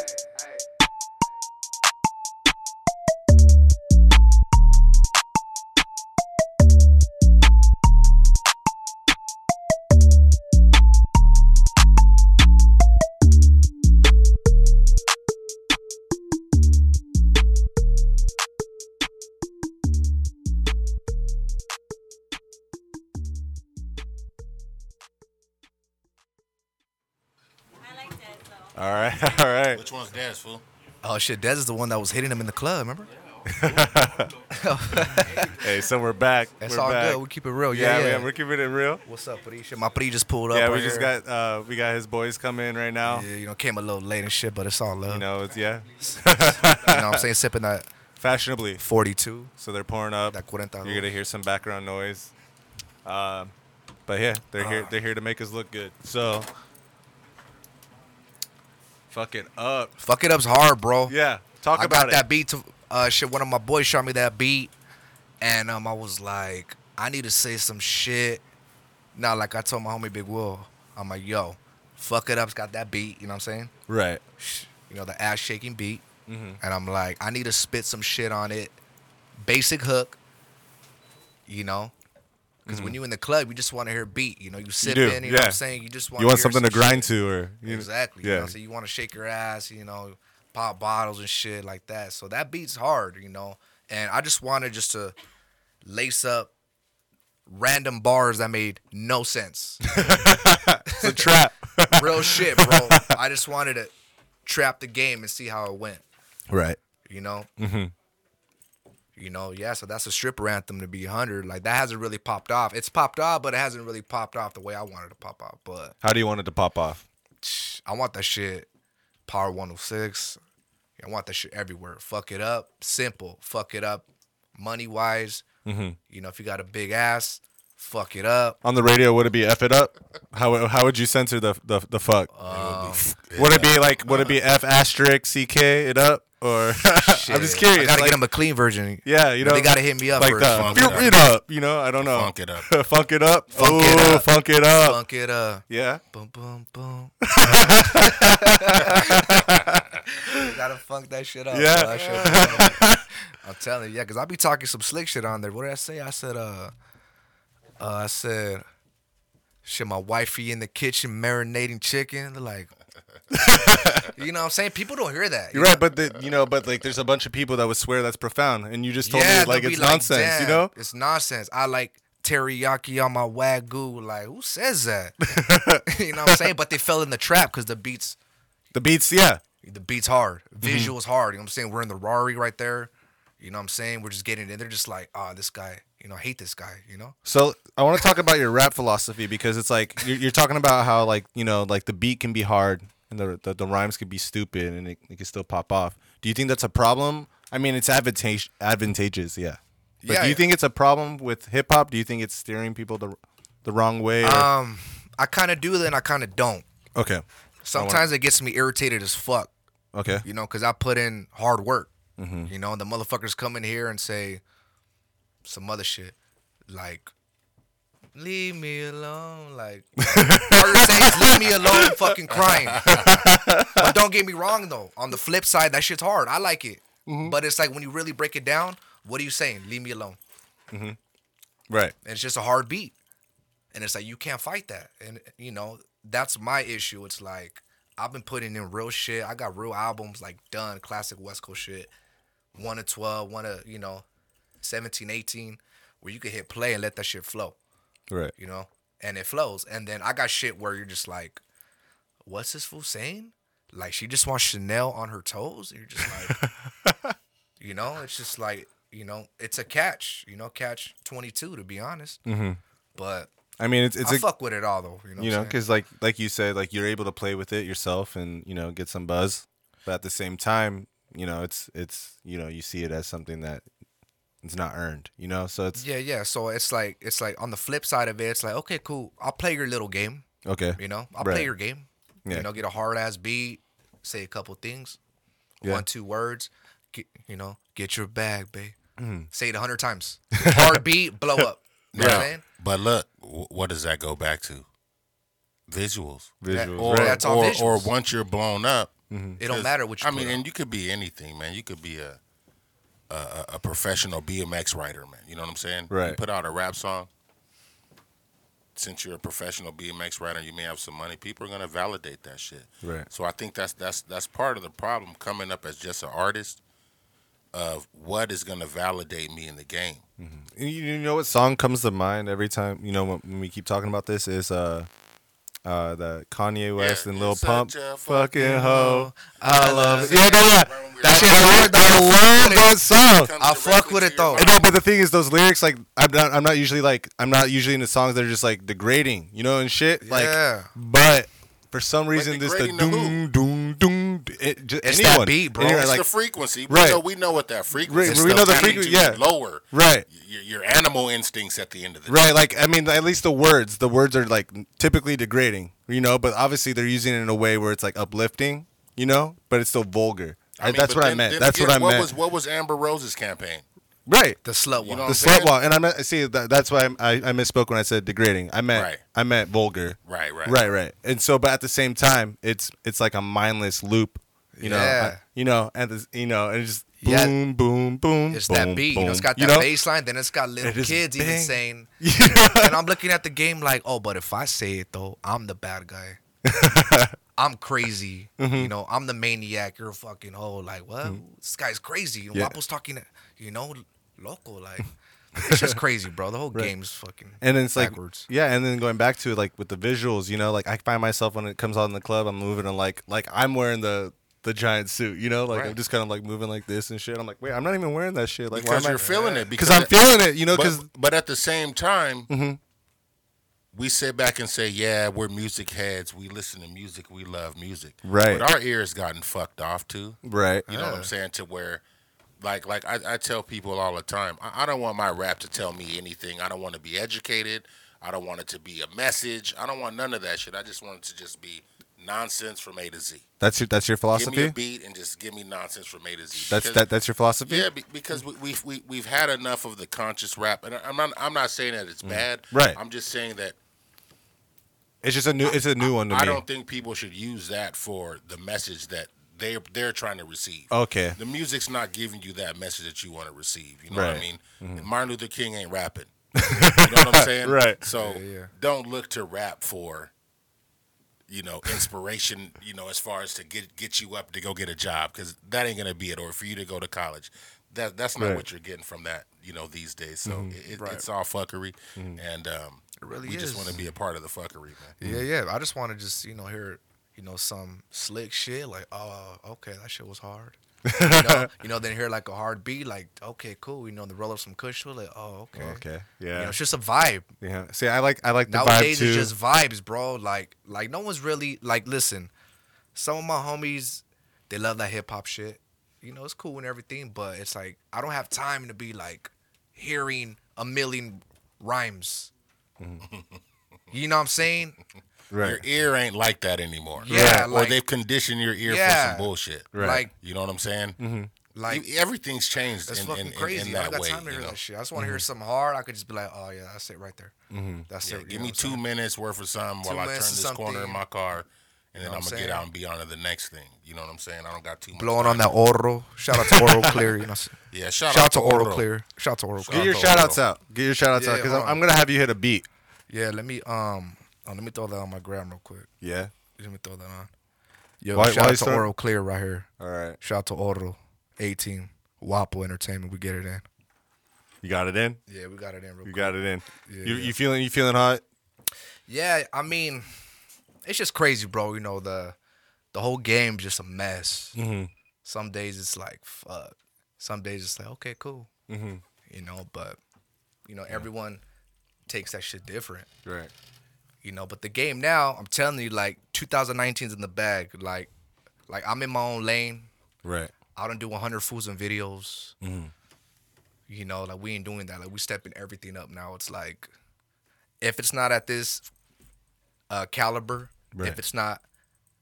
All right, all right. Which one's Daz, fool? Oh shit, Dez is the one that was hitting him in the club. Remember? Hey, so we're back. That's we're all back. good. We keep it real. Yeah, Yeah, yeah. man, we're keeping it real. What's up, Pri? Shit, my Pri just pulled up. Yeah, we right just here. got uh, we got his boys coming right now. Yeah, you know, came a little late and shit, but it's all love. You know, it's yeah, You know what I'm saying? Sipping that fashionably. 42. So they're pouring up. That 40. You're gonna hear some background noise. Um, but yeah, they're here. Ah. They're here to make us look good. So, fuck it up. Fuck it up's hard, bro. Yeah, talk about it. I about got it. that beat to uh shit. One of my boys showed me that beat, and um I was like, I need to say some shit. Now, like I told my homie Big Will, I'm like, yo, fuck it up's got that beat. You know what I'm saying? Right. You know the ass shaking beat, mm-hmm. and I'm like, I need to spit some shit on it. Basic hook. You know. Because when you in the club, you just want to hear beat. You know, you sip do, in. You know what. I'm saying? You just want. You want something to grind shit. to, or you, Exactly. You Yeah. know, so you want to shake your ass, you know, pop bottles and shit like that. So that beat's hard, you know. And I just wanted just to lace up random bars that made no sense. it's a trap. Real shit, bro. I just wanted to trap the game and see how it went, right. you know? Mm-hmm. You know, yeah, so that's a stripper anthem to be 100. Like, that hasn't really popped off. It's popped off, but it hasn't really popped off the way I wanted it to pop off. But How do you want it to pop off? I want that shit. Power 106. I want that shit everywhere. Fuck it up. Simple. Fuck it up. Money wise. Mm-hmm. You know, if you got a big ass, fuck it up. On the radio, would it be F it up? How how would you censor the the, the fuck? Um, would it be like would it be F asterisk C K it up or? I'm just shit. curious. I gotta like- get them a clean version. Yeah, you know, they gotta hit me up like first. the Funk it up. it up. You know, I don't know. Funk it up. funk it up. Funk Ooh, it up. Funk it up. Funk it up. Yeah. Boom, boom, boom. gotta funk that shit up. Yeah. bro. Shit. I'm telling you, yeah, because I be talking some slick shit on there. What did I say? I said, uh, uh, I said, shit, my wifey in the kitchen marinating chicken. They're like, you know what I'm saying? People don't hear that. You're right, but the, you know, but like, there's a bunch of people that would swear that's profound, and you just told yeah, me like it's be nonsense. you know? It's nonsense. I like teriyaki on my wagyu. Like, who says that? you know what I'm saying? But they fell in the trap because the beats The beats, yeah. The beat's hard. Mm-hmm. Visuals hard. You know what I'm saying? We're in the Rari right there. You know what I'm saying? We're just getting in. They're just like, oh, this guy, you know, I hate this guy, you know? So I want to talk about your rap philosophy because it's like you're, you're talking about how like you know like the beat can be hard and the the, the rhymes can be stupid and it, it can still pop off. Do you think that's a problem? I mean, it's advantage advantageous, yeah. But Yeah, do you think it's a problem with hip hop? Do you think it's steering people the the wrong way? or- Um, I kind of do and I kind of don't. okay, Sometimes it gets me irritated as fuck, okay, you know, because I put in hard work. Mm-hmm. You know, and the motherfuckers come in here and say some other shit like, leave me alone. Like, you're saying leave me alone, fucking crying. but don't get me wrong, though. On the flip side, that shit's hard. I like it. Mm-hmm. But it's like when you really break it down, what are you saying? Leave me alone. right. And it's just a hard beat. And it's like you can't fight that. And you know, that's my issue. It's like I've been putting in real shit. I got real albums like done, classic West Coast shit. One to 12, one to, you know, 17, 18, where you can hit play and let that shit flow, Right. you know? And it flows. And then I got shit where you're just like, what's this fool saying? Like she just wants Chanel on her toes? You're just like, you know, it's just like, you know, it's a catch, you know, catch 22 to be honest. Mm-hmm. But I mean, it's it's I a, fuck with it all though. You know, you know because like like you said, like you're able to play with it yourself and you know get some buzz, but at the same time, you know it's it's you know you see it as something that it's not earned. You know, so it's yeah, yeah. So it's like it's like on the flip side of it, it's like okay, cool. I'll play your little game. okay. You know, I'll Right. play your game. Yeah. You know, get a hard ass beat, say a couple things, Yeah. one two words. Get, you know, get your bag, babe. Mm-hmm. Say it a hundred times. Hard beat, blow up. You know what I'm but look, what does that go back to? Visuals. Visuals. Or, Right. That's all or, or once you're blown up, It don't matter what you I put mean, out. and you could be anything, man. You could be a a, a- a professional BMX rider, man. You know what I'm saying? You Right. put out a rap song. Since you're a professional BMX rider, you may have some money. People are gonna validate that shit. Right. So I think that's that's that's part of the problem coming up as just an artist. Of what is gonna validate me in the game? You, you know what song comes to mind every time you know when, when we keep talking about this is uh uh the Kanye West Yeah, and you're Lil Pump a fucking fucking hoe. I love it. Yeah, yeah, yeah. That shit hard. I love that song. I fuck with it, though. And no, but the thing is, those lyrics, like, I'm not, I'm not usually like, I'm not usually into songs that are just like degrading, you know, and shit. Like, Yeah. but for some reason, this the degrading to who? doom, doom, doom. It just It's anyone, that beat, bro. anyone, It's like, the frequency. Right. So we know what that frequency Right, is. we know the frequency, yeah. Lower. right, Your, your animal instincts at the end of the day. right. Like, I mean, at least the words, the words are like typically degrading, you know, but obviously they're using it in a way where it's like uplifting, you know, but it's still vulgar. I mean, that's but what I meant. That's again, what I what meant. Was, what was Amber Rose's campaign? Right. The slut You know The slut walk, and I meant see that, that's why I, I I misspoke when I said degrading. I meant Right. I meant vulgar. Right, right. Right, right. And so, but at the same time, it's it's like a mindless loop, you know. Yeah. I- you know, and this, you know, and it's just Yeah. boom, boom, boom. It's boom, that beat. you know, it's got that You know? bass line. Then it's got little It is kids even bang. saying. Yeah. And I'm looking at the game like, oh, but if I say it though, I'm the bad guy. I'm crazy. Mm-hmm. You know, I'm the maniac. You're a fucking hoe. Like, what? This guy's crazy. You Yeah. Guapo's talking, you know, loco. Like, it's just crazy, bro. The whole game's fucking And then it's like, yeah, and then going back to like with the visuals, you know, like I find myself when it comes out in the club, I'm moving and like like I'm wearing the the giant suit, you know, like I'm just kind of like moving like this and shit. I'm like, wait, I'm not even wearing that shit. Like, Because why am you're feeling it. Because I'm feeling it, you know, But, because but at the same time, Mm-hmm. we sit back and say, "Yeah, we're music heads. We listen to music. We love music." Right. But our ears gotten fucked off too. right, You know what I'm saying? To where, like, like I, I tell people all the time, I, I don't want my rap to tell me anything. I don't want to be educated. I don't want it to be a message. I don't want none of that shit. I just want it to just be nonsense from A to Z. that's your that's your philosophy. Give me a beat and just give me nonsense from A to Z. That's Because- that that's your philosophy. yeah, because we, we've we, we've had enough of the conscious rap, and I- I'm not I'm not saying that it's bad. Mm. Right. I'm just saying that It's just a new it's a new one to I me. don't think people should use that for the message that they they're trying to receive. Okay. The music's not giving you that message that you want to receive. You know what I Right. Mm-hmm. mean? Martin Luther King ain't rapping. you know what I'm saying? Right. So Yeah, yeah. don't look to rap for you know inspiration. You know, as far as to get get you up to go get a job, because that ain't gonna be it, or for you to go to college. That that's not Right. Mm-hmm. what you're getting from that. You know, these days. So it, it, it's all fuckery, and um, really we just want to be a part of the fuckery, man. Yeah, yeah. I just want to just you know hear you know some slick shit like oh okay that shit was hard. you, know, you know then hear like a hard beat like okay cool you know the roll up some kush to it like oh okay Okay. You Yeah. know, it's just a vibe. yeah. See, I like I like the Nowadays vibe too. it's just vibes, bro. Like like no one's really like listen. Some of my homies they love that hip hop shit. You know it's cool and everything, but it's like I don't have time to be like hearing a million rhymes. Mm-hmm. you know what I'm saying? Right. Your ear ain't like that anymore. Yeah, or like- they've conditioned your ear for some bullshit. Right. Like You know what I'm saying? Mm-hmm. like E- everything's changed That's in, fucking in, in, crazy. in I that don't got way. time to you hear know? that shit. I just want to hear something hard. I could just be like, oh yeah, that's it right there. That's Yeah, it. give me two saying? minutes worth of something Two while I turn minutes of this corner in my car, and then know I'm what gonna I'm get out and be on to the next thing. You know what I'm saying? I don't got too much. Blowing time. on that Oro. Shout out to Oro Clear. You know. Yeah, shout, Shout out to Oro. Oro Clear. Shout out to Oro Get your shout outs out. Get your shout outs Yeah, out because I'm. I'm gonna have you hit a beat. Yeah, let me um, oh, let me throw that on my gram real quick. Yeah. Let me throw that on. Yo, Why- shout why out to start- Oro Clear right here. All right. Shout out to Oro, 18, Guapo Entertainment. We get it in. You got it in. Yeah, we got it in real You quick. got it in. Yeah, you yeah. you feeling you feeling hot? Yeah, I mean, it's just crazy, bro. You know the the whole game's just a mess. Mm-hmm. Some days it's like fuck. Some days it's like okay, cool. Mm-hmm. You know, but you know everyone takes that shit different. Right. You know, but the game now, I'm telling you, like 2019's in the bag. Like, like I'm in my own lane. Right. I don't do 100 fools and videos. Mm-hmm. You know, like we ain't doing that. Like we stepping everything up now. It's like, if it's not at this uh, caliber, Right. if it's not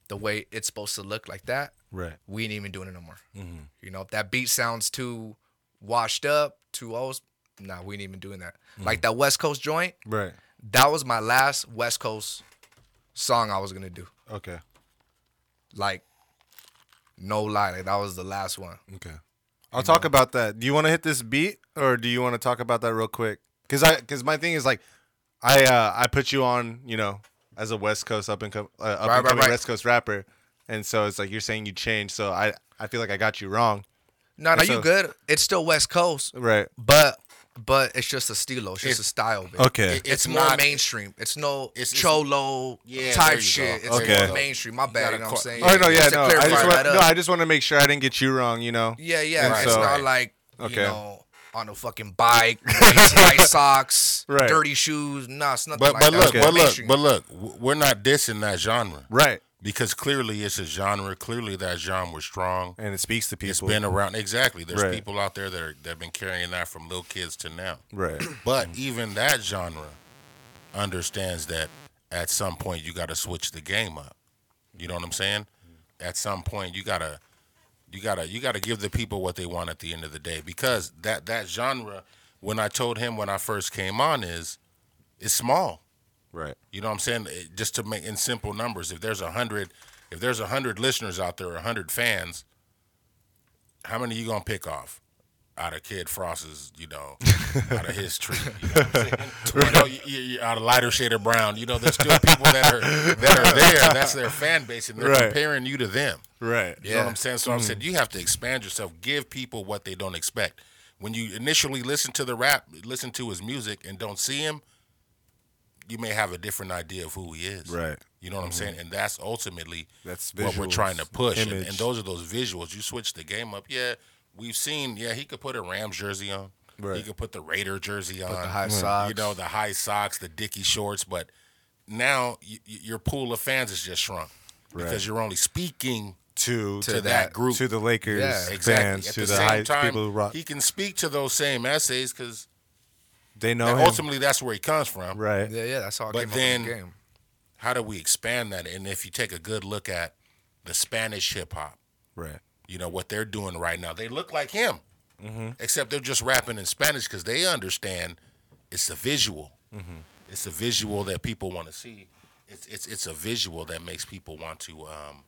the way it's supposed to look like that, Right. we ain't even doing it no more. Mm-hmm. You know, if that beat sounds too washed up, too old, nah, we ain't even doing that. Mm-hmm. Like that West Coast joint, Right. That was my last West Coast song I was gonna do. Okay. Like, no lie, like that was the last one. Okay. I'll talk about that. Do you want to hit this beat or do you want to talk about that real quick? Cuz I cuz my thing is like I uh I put you on, you know, as a West Coast up and com- uh, up Right, and right, coming right. West Coast rapper. And so it's like you're saying you changed. So I I feel like I got you wrong. No, no, So- you good. It's still West Coast, Right. but but it's just a stilo. It's just a style. Baby. Okay. It's, It's more not- mainstream. It's no It's- it's- cholo Yeah, type shit. It's Okay. more mainstream. My bad. gotta You know what I'm saying? Oh no, yeah, no. I just want, no. I just want to make sure I didn't get you wrong, you know. Yeah, yeah. And it's not like Okay. you know on a fucking bike, white socks, Right. dirty shoes. Nah, it's nothing But like but that. look, It's more but look, but look, we're not dissing that genre Right. Because clearly it's a genre. Clearly that genre was strong. And it speaks to people. It's been around exactly. There's Right. people out there that are that have been carrying that from little kids to now. Right. But even that genre understands that at some point you got to switch the game up. You know what I'm saying? At some point you gotta, you gotta, you gotta give the people what they want at the end of the day because that that genre. When I told him when I first came on is, is small. Right. You know what I'm saying? It- Just to make in simple numbers, if there's a hundred, if there's a hundred listeners out there, a hundred fans, how many are you gonna pick off? Out of Kid Frost's, you know, out of his tree, you know what I'm saying? You know, out of lighter shade of brown, you know, there's still people that are that are there. That's their fan base, and they're Right. comparing you to them. Right. You know what I'm saying? So I'm hmm. saying you have to expand yourself, give people what they don't expect. When you initially listen to the rap, listen to his music, and don't see him, you may have a different idea of who he is. Right. You know what I'm mm-hmm. saying? And that's ultimately That's what we're trying to push. And, and those are those visuals. You switch the game up. Yeah, we've seen. Yeah, he could put a Rams jersey on. Right. He could put the Raider jersey on. the high mm. socks. You know the high socks, the Dickie shorts. But now y- your pool of fans has just shrunk because you're only speaking To to, to, that, that- group. To the Lakers Yeah, exactly. fans, At to the, the, same high time, people who rock. he can speak to those same essays because they know him. ultimately that's where he comes from. Right. yeah, yeah. That's how I But came then- up with the game. How do we expand that? And if you take a good look at the Spanish hip hop, Right. you know what they're doing right now. They look like him, Mm-hmm. except they're just rapping in Spanish because they understand it's a visual. Mm-hmm. It's a visual that people want to see. It's it's it's a visual that makes people want to um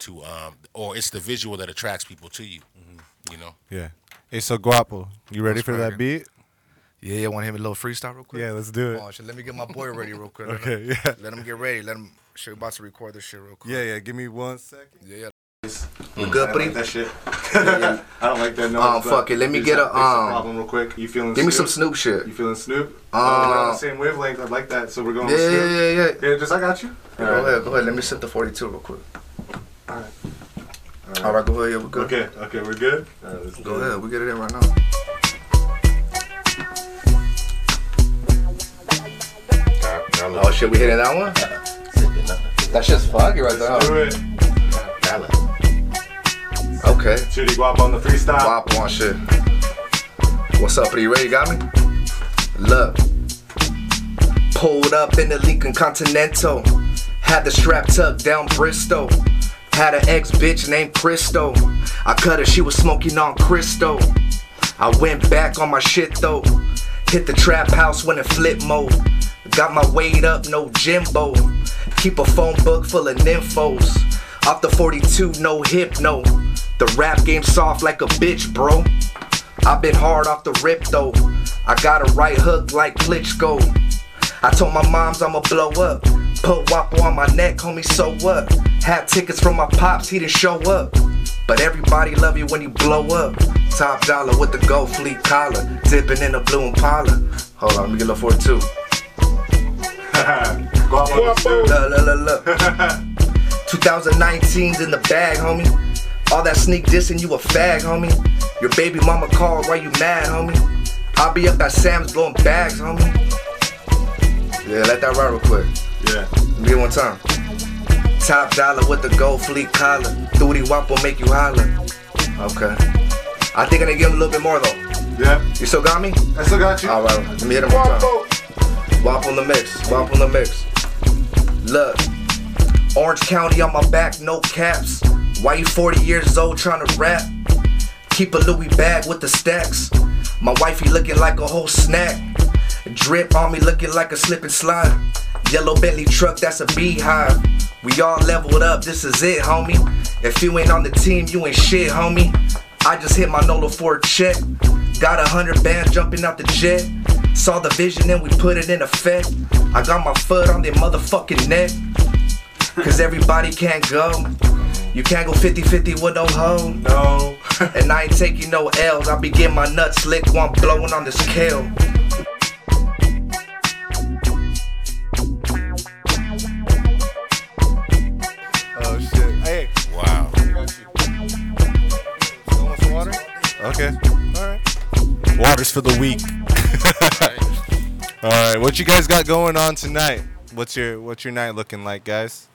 to um or it's the visual that attracts people to you. Mm-hmm. You know. Yeah. Hey, so guapo, you ready What's for that beat? Yeah, yeah. Want to hit me a little freestyle real quick? Yeah, let's do it. Oh, shit, let me get my boy ready real quick. Let Okay, him- yeah. Let him get ready. Let him. Shit, we about to record this shit real quick. Yeah, yeah. Give me one second. yeah, yeah. We good, buddy? that shit. I don't like that. No, Um, fuck it, let me get a, um, problem real quick. You feeling? Give me some Snoop shit. You feeling Snoop? Uh, oh, we're on the same wavelength. I like that. So we're going Yeah, with yeah, Snoop. yeah, yeah. Yeah, just I got you. Go ahead, go ahead. Let me sip the 42 real quick. All right. All right, go ahead. Yeah, we're good. Okay, okay, we're good. All right, let's Go do ahead. We get it in right now. Oh shit, we hitting that one? That shit's foggy right there. Do huh? it. Okay. Shitty guap on the freestyle. Wop on shit. What's up? Are you ready? Got me? Look. Pulled up in the Lincoln Continental. Had the strap tucked down Bristol. Had an ex bitch named Christo. I cut her, she was smoking on Cristo. I went back on my shit though. Hit the trap house when it flip mode. Got my weight up, no Jimbo. Keep a phone book full of nymphos. Off the 42, no hypno. The rap game soft like a bitch, bro. i been hard off the rip though. I got a right hook like Klitschko. I told my moms I'ma blow up. Put Guapo on my neck, homie, so what? Had tickets from my pops, he didn't show up. But everybody love you when you blow up. Top dollar with the gold fleet collar. Dipping in the blue Impala. Hold on, let me get a 42. Guap on the Snoop. Look, look, look, look. 2019's in the bag, homie. All that sneak dissing, you a fag, homie. Your baby mama called, why you mad, homie? I'll be up at Sam's blowing bags, homie. Yeah, let that ride real quick. Yeah. Give me one time. Top dollar with the gold fleet collar. Duty wop will make you holler. Okay. I think I need to give him a little bit more though. Yeah. You still got me? I still got you. All right, let me hit him one time. Wop on the mix, wop on the mix. Look, Orange County on my back, no caps. Why you 40 years old trying to rap? Keep a Louis bag with the stacks. My wifey looking like a whole snack. Drip on me looking like a slip and slide. Yellow Bentley truck, that's a beehive. We all leveled up, this is it, homie. If you ain't on the team, you ain't shit, homie. I just hit my Nola for a check. Got a hundred bands jumping out the jet. Saw the vision and we put it in effect. I got my foot on their motherfucking neck. Cause everybody can't go. You can't go 50 50 with no hoe. No. And I ain't taking no L's. I be getting my nuts slick while I'm blowing on the scale. Okay. All right. Water's for the week. All right. What you guys got going on tonight? What's your What's your night looking like, guys?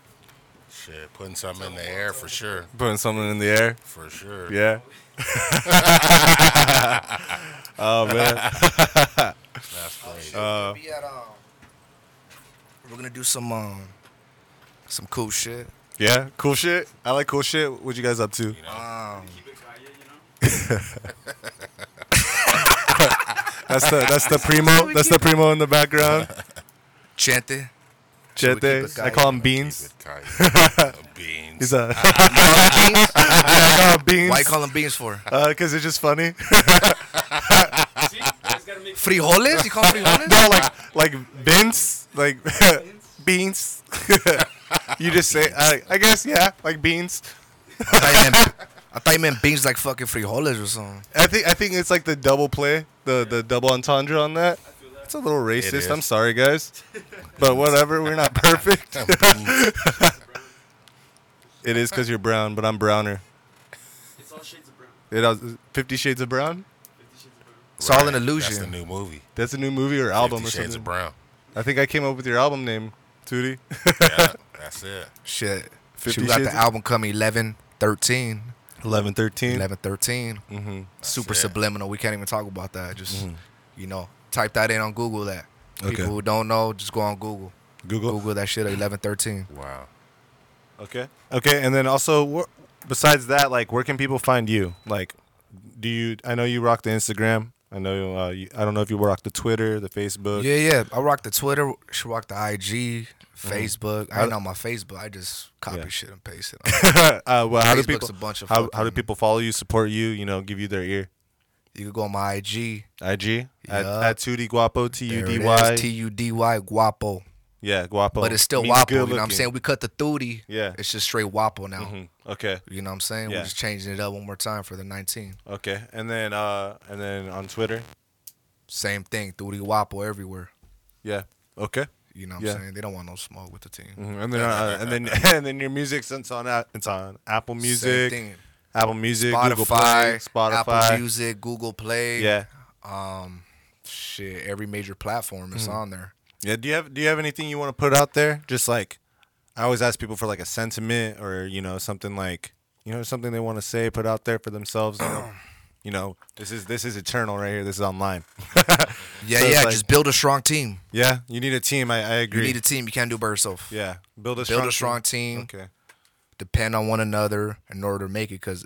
Shit, putting something in the air for sure. Putting something in the air. For sure. Yeah. oh man. That's great. Uh, Be at, um, we're gonna do some um, some cool shit. Yeah. Cool shit. I like cool shit. What you guys up to? Um, That's the That's the primo. That's the primo in the background. Chente. Chete. Oh, uh, I call him Beans. Keep it kite. Beans. He's a I call him Beans. Why you call them beans for? Uh, because it's just funny. Frijoles? You call them frijoles? no, like like beans, like beans. you just say, I, I guess, yeah, like beans. I thought, you meant, I thought you meant beans like fucking frijoles or something. I think I think it's like the double play, the the double entendre on that. It's a little racist. I'm sorry, guys, but whatever. We're not perfect. it is because you're brown, but I'm browner. It's all shades of brown. It was Fifty Shades of Brown. It's all an illusion. That's the new movie. That's a new movie or album Fifty or Shades of Brown. I think I came up with your album name, Tudy. Yeah, that's it. Shit. Fifty She got the album coming 11, 13. Eleven, thirteen. 11, 13. Mm-hmm. Super it. subliminal. We can't even talk about that. Just, you know, type that in on Google that. Okay. People who don't know, just go on Google. Google. Google that shit at 11, 13. Wow. Okay. Okay, and then also, wh- besides that, like, where can people find you? Like, do you? I know you rock the Instagram. I know. Uh, you, I don't know if you rock the Twitter, the Facebook. Yeah, yeah. I rock the Twitter. She rock the IG, Mm-hmm. Facebook. I ain't on my Facebook. I just copy Yeah. shit and paste it. uh, well, how do people? a bunch of how, how do people follow you, support you? You know, give you their ear. you can go on my IG. IG at, at Tudy Guapo T U D Y. T U D Y Guapo. Yeah, Guapo. But it's still Means Guapo. You know what I'm saying? We cut the Tudy. Yeah. It's just straight Guapo now. Mhm. Okay. You know what I'm saying? Yeah. We're just changing it up one more time for the 19. Okay. And then uh and then on Twitter. Same thing. Tudy Guapo everywhere. Yeah. Okay. You know what Yeah. I'm saying? They don't want no smoke with the team. Mhm. And then uh, and then and then your music's it's on it's on Apple Music. Apple Music, Spotify, Google Play, Spotify. Apple Music, Google Play. Yeah. Um, shit, every major platform is Mm-hmm. on there. Yeah. Do you have Do you have anything you want to put out there? Just like I always ask people for like a sentiment or you know something like you know something they want to say, put out there for themselves. You know, you know this is this is eternal right here. This is online. Yeah, So yeah. like- just build a strong team. yeah, you need a team. I, I You need a team. You can't do it by yourself. yeah, build a Build strong a strong team. Okay. Depend on one another in order to make it. Because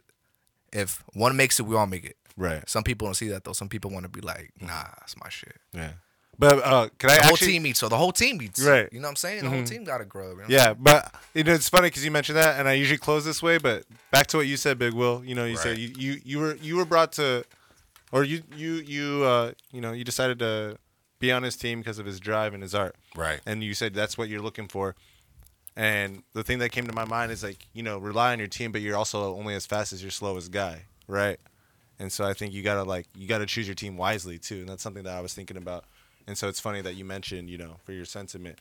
if one makes it, we all make it. Right. Some people don't see that though. Some people want to be like, nah, that's my shit. Yeah. But uh, can I The whole actually? team eats. So the whole team eats. Right. You know what I'm saying? The whole team got to grow. You know? Yeah, but you know it's funny because you mentioned that, and I usually close this way. But back to what you said, Big Will. You know, you said you, you you were you were brought to, or you you you uh you know you decided to be on his team because of his drive and his art, Right. and you said that's what you're looking for. And the thing that came to my mind is like you know rely on your team, but you're also only as fast as your slowest guy, right? And so I think you gotta like you gotta choose your team wisely too, and that's something that I was thinking about. And so it's funny that you mentioned you know for your sentiment,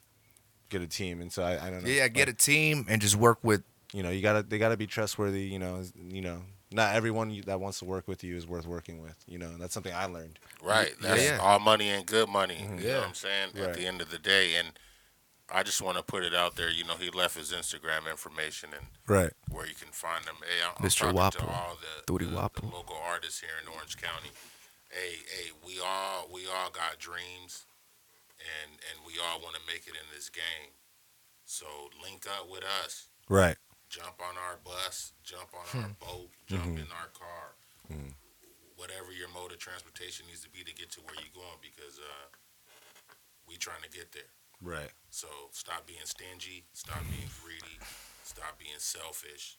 get a team. And so I, I don't know. Yeah, get like, a team and just work with. you know, you gotta they gotta be trustworthy. You know, you know, not everyone that wants to work with you is worth working with. You know, and that's something I learned. Right. That's yeah. all money and good money. Mm-hmm. You know Yeah. what I'm saying? At the end of the day. And I just want to put it out there. You know, he left his Instagram information and Right. where you can find him. Hey, I'm, I'm Mr. talking Guapo. to all the, the, the local artists here in Orange County. Hey, hey, we all we all got dreams, and and we all want to make it in this game. So link up with us. Right. Jump on our bus. Jump on our hmm. boat. Jump mm-hmm. in our car. Hmm. Whatever your mode of transportation needs to be to get to where you're going, because uh, we trying to get there. Right. So stop being stingy, stop being greedy, stop being selfish,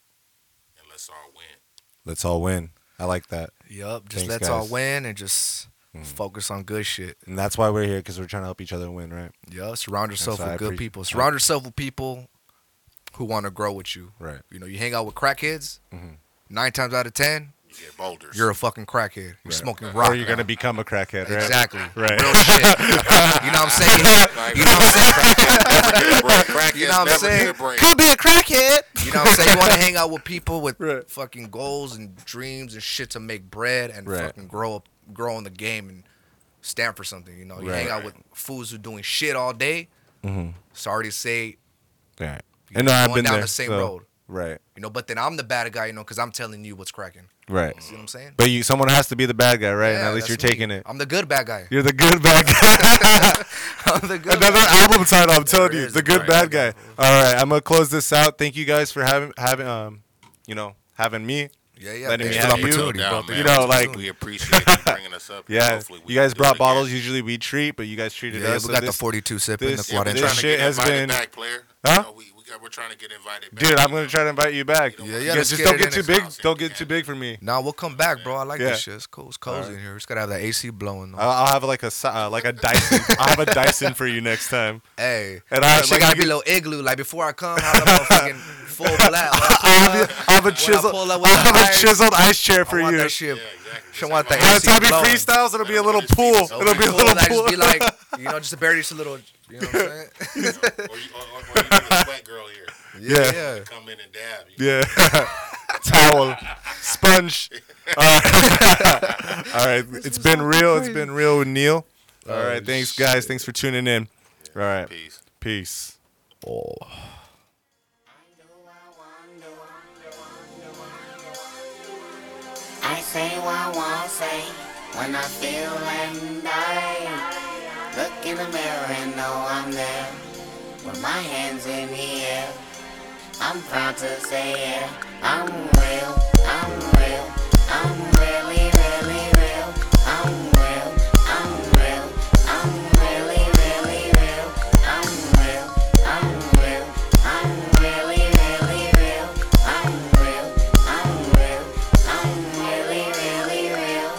and let's all win. Let's all win. I like that. Yup. Just Thanks, let's all guys. Hmm. win and just focus on good shit. And that's why we're here because we're trying to help each other win, right? Yup. Surround yourself what I with good appreci- people. Surround yourself with people who want to grow with you. Right. You know, you hang out with crackheads. Mhm. Nine times out of ten, You get boulders. you're a fucking crackhead. You're Right. smoking rock. Or you're gonna become a crackhead, right? Exactly. Right. Real shit. you know what I'm saying? You know what I'm saying? You know what I'm saying? get a break. Could be a crackhead. You know what I'm saying? You want to hang out with people with Right. fucking goals and dreams and shit to make bread and Right. fucking grow up, grow in the game and stand for something. You know, you Right. hang out with fools who doing shit all day. Mm-hmm. Sorry to say, Right. you're And no, I've been down there. the same so- road. Right. You know, but then I'm the bad guy. You know, because I'm telling you what's cracking. Right. See what I'm saying? But you, someone has to be the bad guy, right? and at least you're me. taking it. I'm the good bad guy. You're the good bad guy. I'm the good. Another bad album title. I'm telling you, the good right, bad guy. All right, I'm gonna close this out. Thank you guys for having having um, you know, having me. Yeah, yeah. Letting me thanks for have the you. opportunity, bro. You man. know, like- we appreciate you bringing us up. Yeah, Hopefully we you guys brought bottles. again. Usually we treat, but you guys treated Yeah, us. we so got the 42 sipping this- the yeah, this trying quad to shit get has been- back, player. Huh? You know, we, we got, we're trying to get invited back. Dude, I'm gonna try to invite you back. Yeah, You yeah, guys let's just get don't it get too this big. house if Don't you get too can. big for me. Nah, we'll come back, bro. I like Yeah. this shit. It's cool. It's cozy in here. We just gotta have the AC blowing. Though. I'll, I'll have like a si- uh, like a Dyson. I'll have a Dyson for you next time. Hey, And and I- I shit like, gotta you be a little igloo. Like before I come, have a motherfucking full black. I'll have, a- I'll have a chiseled. pull up I'll with the have a ice, chiseled ice chair for I want you. that shit. Yeah, exactly. She Just want have the a- By AC the time he blowing. freestyles, it'll be a little It'll be pool. It'll be a Cool, little like, pool. just be like, you know, just a barely just a little. You know what I'm saying? or you, or, or, or you need a girl here. Yeah. yeah. Come in and dab. You? Yeah. Towel, sponge. Uh, all right. All right. It's been real. It's been real with Neil. Oh, all right. Thanks, guys. Thanks for tuning in. All right. Peace. Peace. I say what I want to say when I feel and I look in the mirror and know I'm there with my hands in the air. I'm proud to say yeah, I'm real, I'm real, I'm really, really real. I'm real, I'm real, I'm really, really real. I'm real, I'm real, I'm really, really real. I'm real, I'm real, I'm really, really real.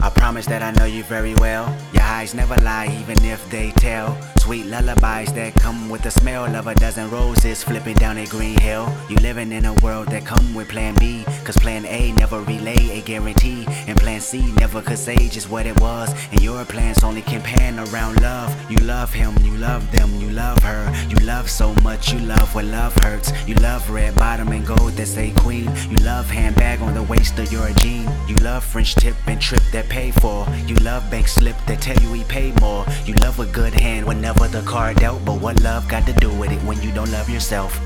I promise that I know you very well. Your eyes never lie, even if they tell. Sweet lullabies that come with the smell of a dozen roses flipping down a green hill. You living in a world that come with plan B. Cause plan A never relay a guarantee. And plan C never could say just what it was. And your plans only can pan around love. You love him, you love them, you love her. You love so much, you love what love hurts. You love red bottom and gold that say queen. You love handbag on the waist of your jean. You love French tip and trip that pay for. You love bank slip that tell you he paid more. You love a good hand whenever the card dealt. But what love got to do with it when you don't love yourself?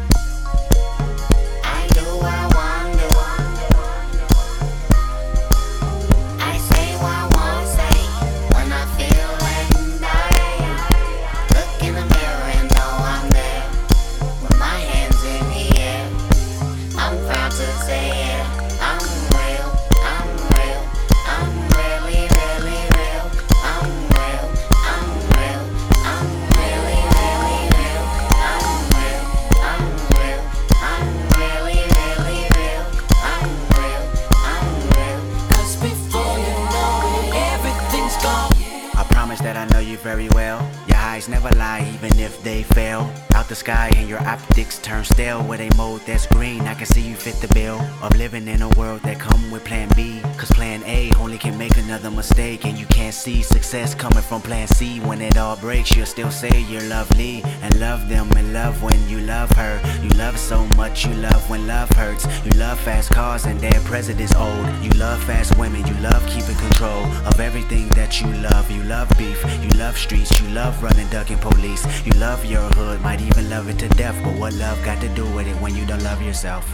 They fail. The sky and your optics turn stale with a mode that's green. I can see you fit the bill of living in a world that come with plan B. Cause plan A only can make another mistake, and you can't see success coming from plan C. When it all breaks, you'll still say you're lovely and love them and love when you love her. You love so much, you love when love hurts. You love fast cars and their president's old. You love fast women, you love keeping control of everything that you love. You love beef, you love streets, you love running, ducking police. You love your hood, might even love it to death. But what love got to do with it when you don't love yourself?